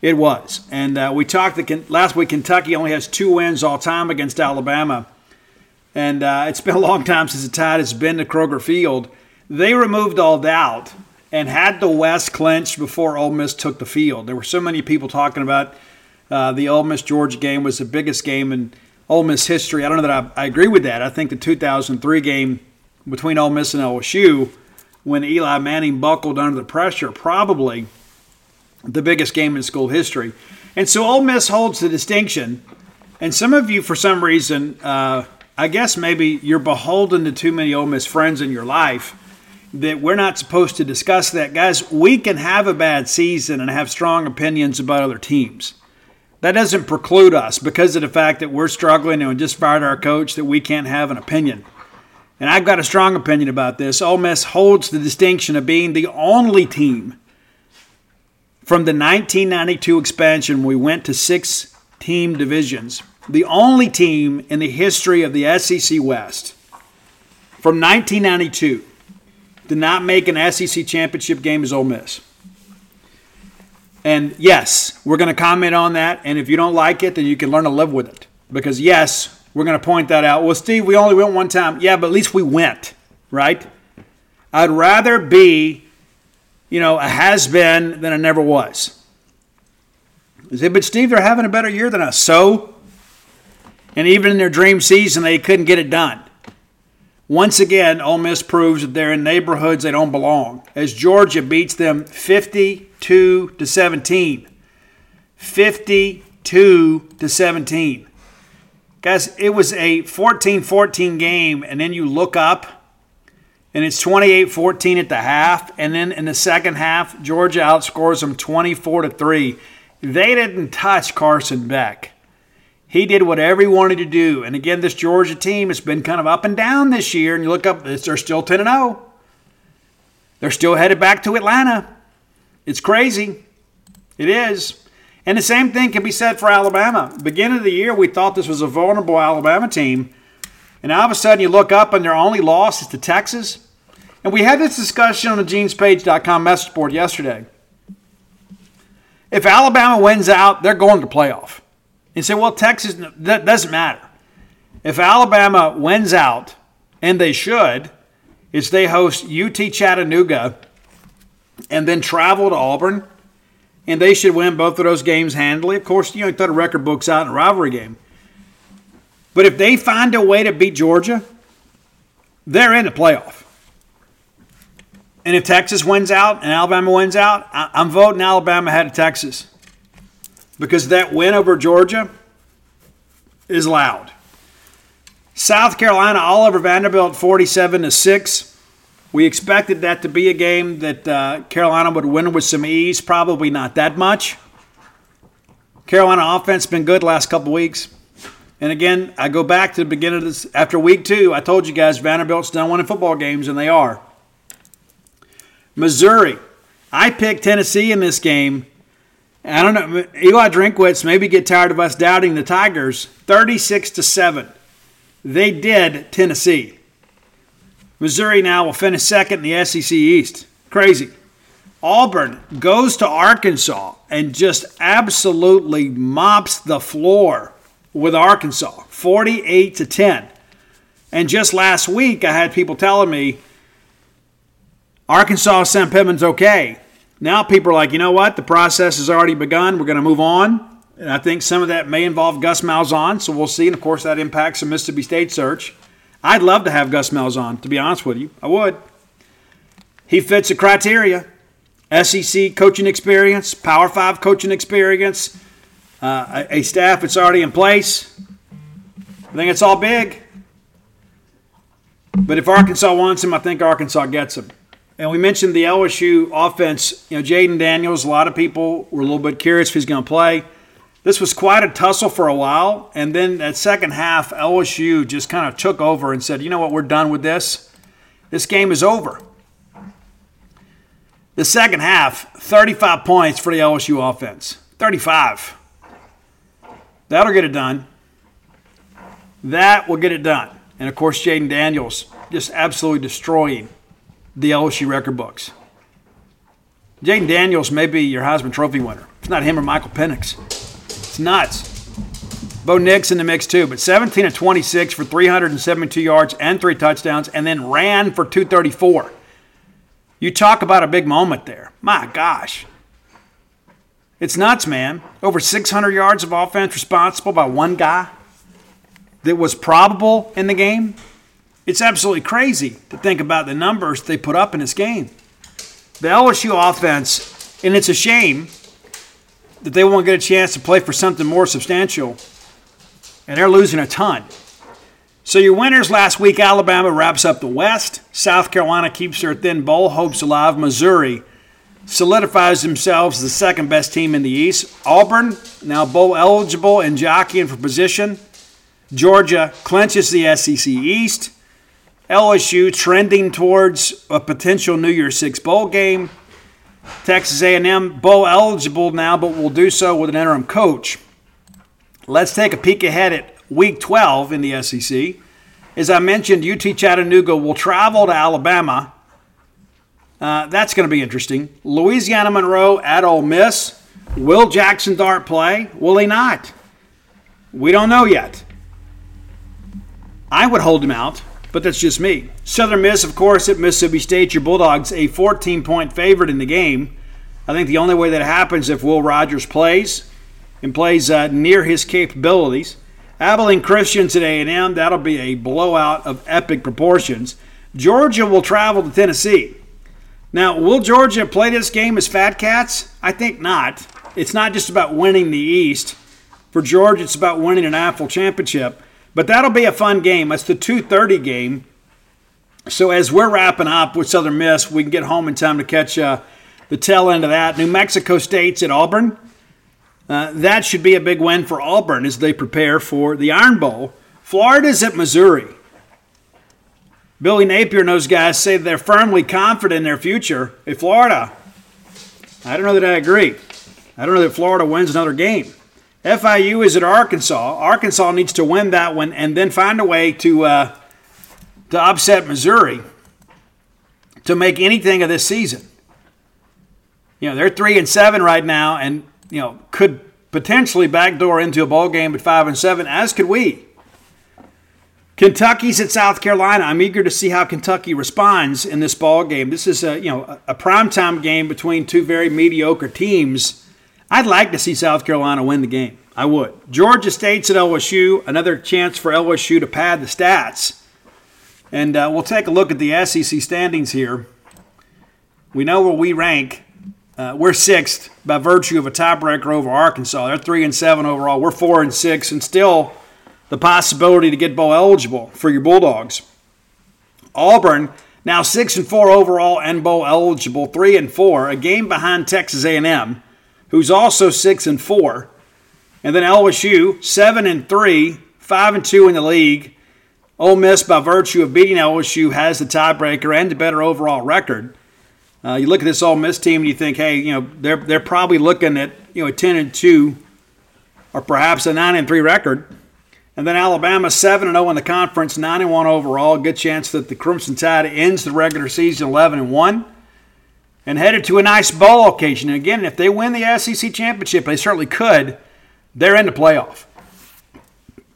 Speaker 1: It was, and uh, we talked that last week. Kentucky only has two wins all time against Alabama, and uh, it's been a long time since the Tide has been to Kroger Field. They removed all doubt and had the West clinched before Ole Miss took the field. There were so many people talking about uh, the Ole Miss Georgia game was the biggest game in Ole Miss history. I don't know that I, I agree with that. I think the 2003 game between Ole Miss and LSU, when Eli Manning buckled under the pressure, probably the biggest game in school history. And so Ole Miss holds the distinction. And some of you, for some reason, uh, I guess maybe you're beholden to too many Ole Miss friends in your life that we're not supposed to discuss that. Guys, we can have a bad season and have strong opinions about other teams. That doesn't preclude us because of the fact that we're struggling and we just fired our coach that we can't have an opinion. And I've got a strong opinion about this. Ole Miss holds the distinction of being the only team from the 1992 expansion. We went to six team divisions. The only team in the history of the SEC West from 1992 did not make an SEC championship game as Ole Miss. And yes, we're going to comment on that. And if you don't like it, then you can learn to live with it. Because yes, we're going to point that out. Well, Steve, we only went one time. Yeah, but at least we went, right? I'd rather be, you know, a has been than a never was. say, but Steve, they're having a better year than us. So? And even in their dream season, they couldn't get it done. Once again, Ole Miss proves that they're in neighborhoods they don't belong as Georgia beats them 52 to 17. 52 to 17. Guys, it was a 14 14 game, and then you look up and it's 28 14 at the half. And then in the second half, Georgia outscores them 24 to 3. They didn't touch Carson Beck. He did whatever he wanted to do. And again, this Georgia team has been kind of up and down this year. And you look up, they're still 10 0. They're still headed back to Atlanta. It's crazy. It is. And the same thing can be said for Alabama. Beginning of the year, we thought this was a vulnerable Alabama team. And all of a sudden, you look up and their only loss is to Texas. And we had this discussion on the genespage.com message board yesterday. If Alabama wins out, they're going to playoff and say, well, Texas, that doesn't matter. If Alabama wins out, and they should, is they host UT Chattanooga and then travel to Auburn, and they should win both of those games handily. Of course, you know, you throw the record books out in a rivalry game. But if they find a way to beat Georgia, they're in the playoff. And if Texas wins out and Alabama wins out, I'm voting Alabama ahead of Texas because that win over Georgia is loud. South Carolina, Oliver Vanderbilt, 47 to 6. We expected that to be a game that uh, Carolina would win with some ease, probably not that much. Carolina offense been good last couple weeks. And again, I go back to the beginning of this. After week two, I told you guys Vanderbilt's done winning football games, and they are. Missouri. I picked Tennessee in this game I don't know. Eli Drinkwitz maybe get tired of us doubting the Tigers. 36 to 7. They did Tennessee. Missouri now will finish second in the SEC East. Crazy. Auburn goes to Arkansas and just absolutely mops the floor with Arkansas, 48 to 10. And just last week, I had people telling me Arkansas Sam Pittman's okay. Now people are like, you know what? The process has already begun. We're going to move on. And I think some of that may involve Gus Malzahn, so we'll see. And of course, that impacts the Mississippi State search. I'd love to have Gus Malzahn, to be honest with you. I would. He fits the criteria SEC coaching experience, Power Five coaching experience, uh, a, a staff that's already in place. I think it's all big. But if Arkansas wants him, I think Arkansas gets him. And we mentioned the LSU offense. You know, Jayden Daniels, a lot of people were a little bit curious if he's going to play. This was quite a tussle for a while. And then that second half, LSU just kind of took over and said, you know what, we're done with this. This game is over. The second half, 35 points for the LSU offense. 35. That'll get it done. That will get it done. And of course, Jayden Daniels just absolutely destroying the LSU record books. Jayden Daniels may be your Heisman Trophy winner. It's not him or Michael Penix. Nuts. Bo Nix in the mix too, but 17 of 26 for 372 yards and three touchdowns, and then ran for 234. You talk about a big moment there. My gosh. It's nuts, man. Over 600 yards of offense responsible by one guy that was probable in the game. It's absolutely crazy to think about the numbers they put up in this game. The LSU offense, and it's a shame that they won't get a chance to play for something more substantial, and they're losing a ton. So your winners last week, Alabama wraps up the West. South Carolina keeps their thin bowl hopes alive. Missouri solidifies themselves as the second best team in the East. Auburn now bowl eligible and jockeying for position. Georgia clinches the SEC East. LSU trending towards a potential New Year's Six bowl game. Texas A&M bowl eligible now, but will do so with an interim coach. Let's take a peek ahead at Week 12 in the SEC. As I mentioned, UT Chattanooga will travel to Alabama. Uh, that's going to be interesting. Louisiana Monroe at Ole Miss. Will Jaxson Dart play? Will he not? We don't know yet. I would hold him out, but that's just me. Southern Miss, of course, at Mississippi State, your Bulldogs, a 14 point favorite in the game. I think the only way that happens if Will Rogers plays and plays uh, near his capabilities. Abilene Christians at A&M, that'll be a blowout of epic proportions. Georgia will travel to Tennessee. Now, will Georgia play this game as Fat Cats? I think not. It's not just about winning the East. For Georgia, it's about winning an AFL championship. But that'll be a fun game. It's the 2:30 game. So as we're wrapping up with Southern Miss, we can get home in time to catch uh, the tail end of that. New Mexico State's at Auburn. Uh, that should be a big win for Auburn as they prepare for the Iron Bowl. Florida's at Missouri. Billy Napier and those guys say they're firmly confident in their future. Hey, Florida, I don't know that I agree. I don't know that Florida wins another game. FIU is at Arkansas. Arkansas needs to win that one and then find a way to uh, to upset Missouri to make anything of this season. You know they're three and seven right now, and you know, could potentially backdoor into a bowl game at five and seven, as could we. Kentucky's at South Carolina. I'm eager to see how Kentucky responds in this ball game. This is a you know a primetime game between two very mediocre teams. I'd like to see South Carolina win the game. I would. Georgia State's at LSU. Another chance for LSU to pad the stats. And uh, we'll take a look at the SEC standings here. We know where we rank uh, we're sixth by virtue of a tiebreaker over Arkansas. They're three and seven overall. We're four and six, and still the possibility to get bowl eligible for your Bulldogs. Auburn now six and four overall and bowl eligible, three and four, a game behind Texas A&M, who's also six and four, and then LSU seven and three, five and two in the league. Ole Miss, by virtue of beating LSU, has the tiebreaker and the better overall record. Uh, you look at this Ole Miss team and you think, hey, you know, they're they're probably looking at you know a ten and two, or perhaps a nine and three record. And then Alabama seven and zero in the conference, nine and one overall. Good chance that the Crimson Tide ends the regular season eleven and one, and headed to a nice bowl occasion. And again, if they win the SEC championship, they certainly could. They're in the playoff.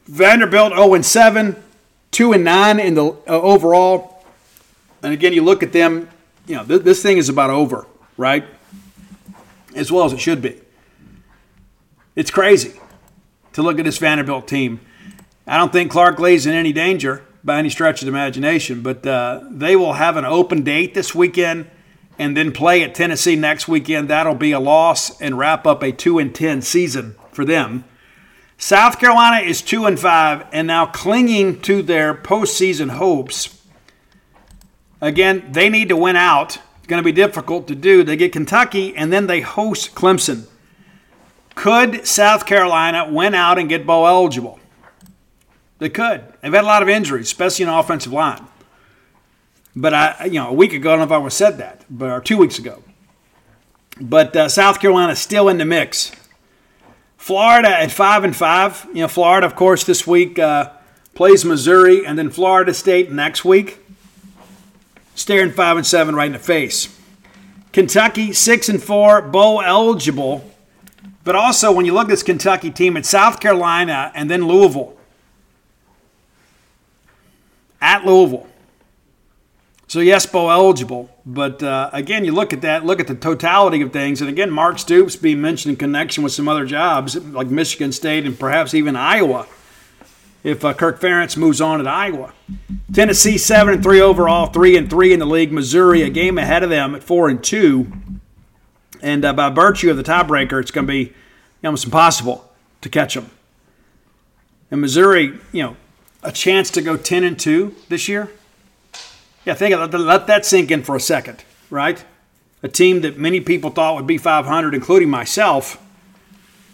Speaker 1: Vanderbilt 0 and 7, 2 and 9 in the uh, overall. And again, you look at them you know, th- this thing is about over, right? As well as it should be. It's crazy to look at this Vanderbilt team. I don't think Clark Lea's in any danger by any stretch of the imagination, but uh, they will have an open date this weekend and then play at Tennessee next weekend. That'll be a loss and wrap up a 2 and 10 season for them. South Carolina is 2 and 5 and now clinging to their postseason hopes Again, they need to win out. It's going to be difficult to do. They get Kentucky and then they host Clemson. Could South Carolina win out and get bowl eligible? They could. They've had a lot of injuries, especially in the offensive line. But I, you know, a week ago, I don't know if I have said that, but or two weeks ago. But uh, South Carolina still in the mix. Florida at five and five. You know, Florida, of course, this week uh, plays Missouri, and then Florida State next week. Staring five and seven right in the face. Kentucky six and four, bowl eligible. But also, when you look at this Kentucky team, it's South Carolina and then Louisville. At Louisville. So yes, bowl eligible, but uh, again, you look at that, look at the totality of things, and again, Mark Stoops being mentioned in connection with some other jobs like Michigan State and perhaps even Iowa. If uh, Kirk Ferentz moves on at Iowa, Tennessee seven and three overall, three and three in the league. Missouri a game ahead of them at four and two, and uh, by virtue of the tiebreaker, it's going to be almost impossible to catch them. And Missouri, you know, a chance to go ten and two this year yeah, think of Let that sink in for a second, right? A team that many people thought would be 500, including myself.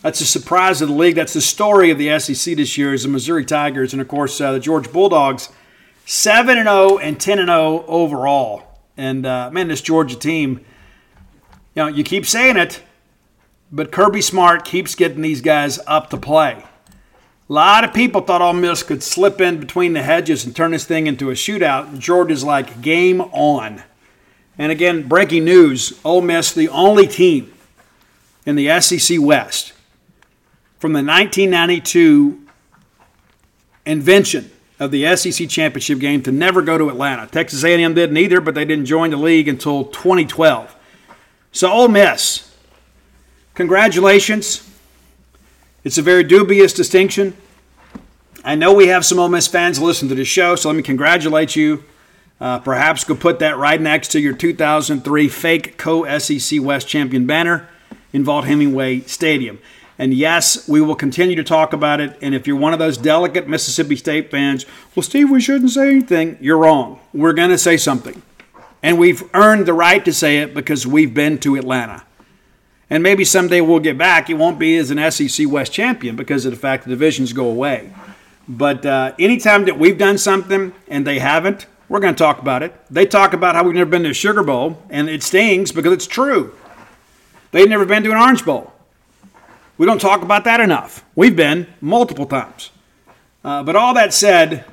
Speaker 1: That's a surprise of the league. That's the story of the SEC this year is the Missouri Tigers and, of course, uh, the Georgia Bulldogs. 7 and 0 and 10 and 0 overall. And, uh, man, this Georgia team, you know, you keep saying it, but Kirby Smart keeps getting these guys up to play. A lot of people thought Ole Miss could slip in between the hedges and turn this thing into a shootout. Georgia's like, game on. And again, breaking news Ole Miss, the only team in the SEC West from the 1992 invention of the SEC championship game to never go to Atlanta. Texas A&M didn't either, but they didn't join the league until 2012. So Ole Miss, congratulations. It's a very dubious distinction. I know we have some Ole Miss fans listen to the show, so let me congratulate you. Uh, perhaps go put that right next to your 2003 fake co SEC West champion banner in Vaught-Hemingway Stadium. And yes, we will continue to talk about it. And if you're one of those delicate Mississippi State fans, well, Steve, we shouldn't say anything. You're wrong. We're going to say something. And we've earned the right to say it because we've been to Atlanta. And maybe someday we'll get back. It won't be as an SEC West champion because of the fact the divisions go away. But uh, anytime that we've done something and they haven't, we're going to talk about it. They talk about how we've never been to a Sugar Bowl, and it stings because it's true. They've never been to an Orange Bowl. We don't talk about that enough. We've been multiple times. Uh, but all that said,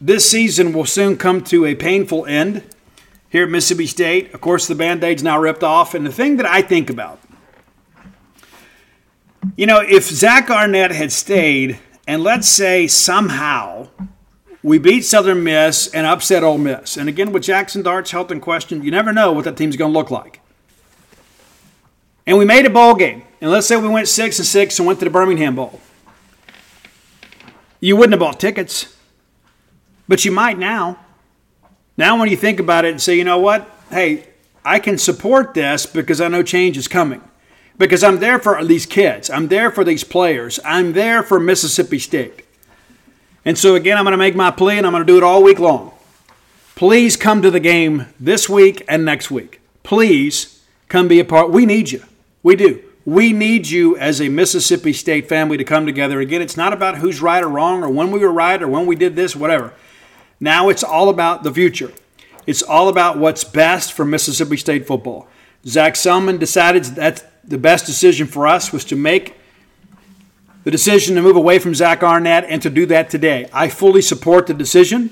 Speaker 1: this season will soon come to a painful end here at Mississippi State. Of course, the band aid's now ripped off. And the thing that I think about, you know, if Zach Arnett had stayed, and let's say somehow we beat Southern Miss and upset Ole Miss, and again with Jaxson Dart's health in question, you never know what that team's going to look like. And we made a bowl game, and let's say we went six and six and went to the Birmingham Bowl. You wouldn't have bought tickets, but you might now. Now, when you think about it and say, you know what? Hey, I can support this because I know change is coming. Because I'm there for these kids. I'm there for these players. I'm there for Mississippi State. And so, again, I'm going to make my plea and I'm going to do it all week long. Please come to the game this week and next week. Please come be a part. We need you. We do. We need you as a Mississippi State family to come together. Again, it's not about who's right or wrong or when we were right or when we did this, whatever. Now it's all about the future. It's all about what's best for Mississippi State football. Zach Selmon decided that the best decision for us was to make the decision to move away from Zach Arnett and to do that today. I fully support the decision.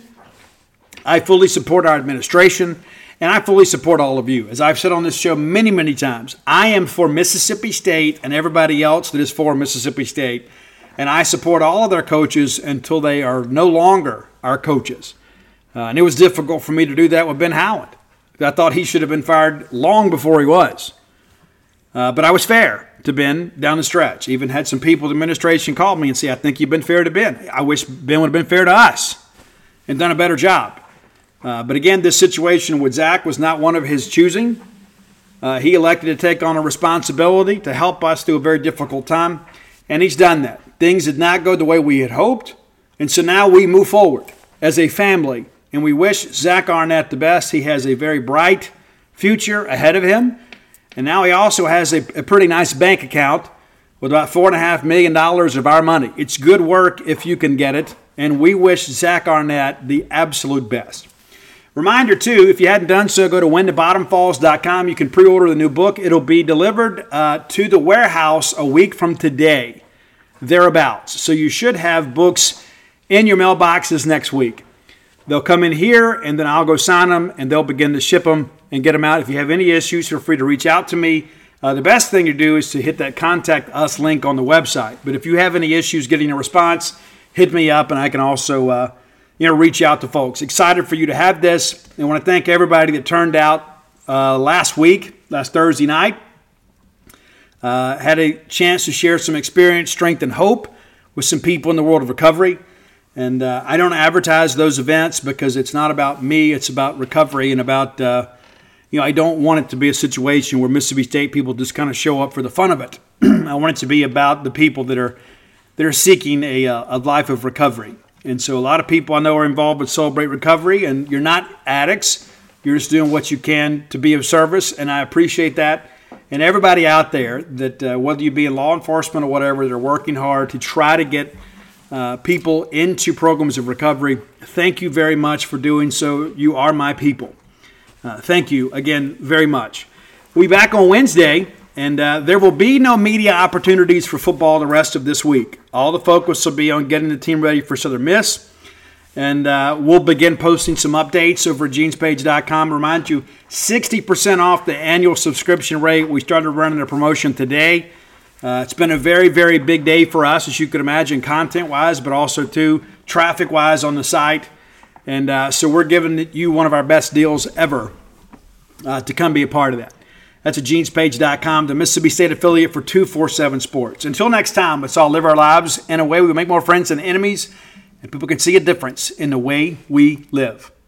Speaker 1: I fully support our administration, and I fully support all of you. As I've said on this show many, many times, I am for Mississippi State and everybody else that is for Mississippi State, and I support all of their coaches until they are no longer our coaches. Uh, and it was difficult for me to do that with Ben Howland. I thought he should have been fired long before he was. Uh, but I was fair to Ben down the stretch. Even had some people, in the administration called me and say, I think you've been fair to Ben. I wish Ben would have been fair to us and done a better job. Uh, but again, this situation with Zach was not one of his choosing. Uh, he elected to take on a responsibility to help us through a very difficult time, and he's done that. Things did not go the way we had hoped, and so now we move forward as a family And we wish Zach Arnett the best. He has a very bright future ahead of him. And now he also has a, a pretty nice bank account with about $4.5 million of our money. It's good work if you can get it. And we wish Zach Arnett the absolute best. Reminder too, if you hadn't done so, go to whenthebottomfalls.com. You can pre order the new book. It'll be delivered uh, to the warehouse a week from today, thereabouts. So you should have books in your mailboxes next week. They'll come in here, and then I'll go sign them, and they'll begin to ship them and get them out. If you have any issues, feel free to reach out to me. Uh, the best thing to do is to hit that contact us link on the website. But if you have any issues getting a response, hit me up, and I can also. Uh, you know, reach out to folks. Excited for you to have this. I want to thank everybody that turned out uh, last week, last Thursday night. Uh, had a chance to share some experience, strength, and hope with some people in the world of recovery. And uh, I don't advertise those events because it's not about me, it's about recovery and about, uh, you know, I don't want it to be a situation where Mississippi State people just kind of show up for the fun of it. I want it to be about the people that are, that are seeking a, uh, a life of recovery. And so a lot of people I know are involved with Celebrate Recovery, and you're not addicts. You're just doing what you can to be of service, and I appreciate that. And everybody out there that, uh, whether you be in law enforcement or whatever, they're working hard to try to get uh, people into programs of recovery. Thank you very much for doing so. You are my people. Uh, thank you again very much. We'll be back on Wednesday. And uh, there will be no media opportunities for football the rest of this week. All the focus will be on getting the team ready for Southern Miss. And uh, we'll begin posting some updates over at genespage.com. Remind you, 60% off the annual subscription rate. We started running a promotion today. Uh, it's been a very, very big day for us, as you could imagine, content wise, but also too traffic wise on the site. And uh, so we're giving you one of our best deals ever uh, to come be a part of that. That's at genespage.com, the Mississippi State affiliate for 247 Sports. Until next time, let's all live our lives in a way we make more friends than enemies, and people can see a difference in the way we live.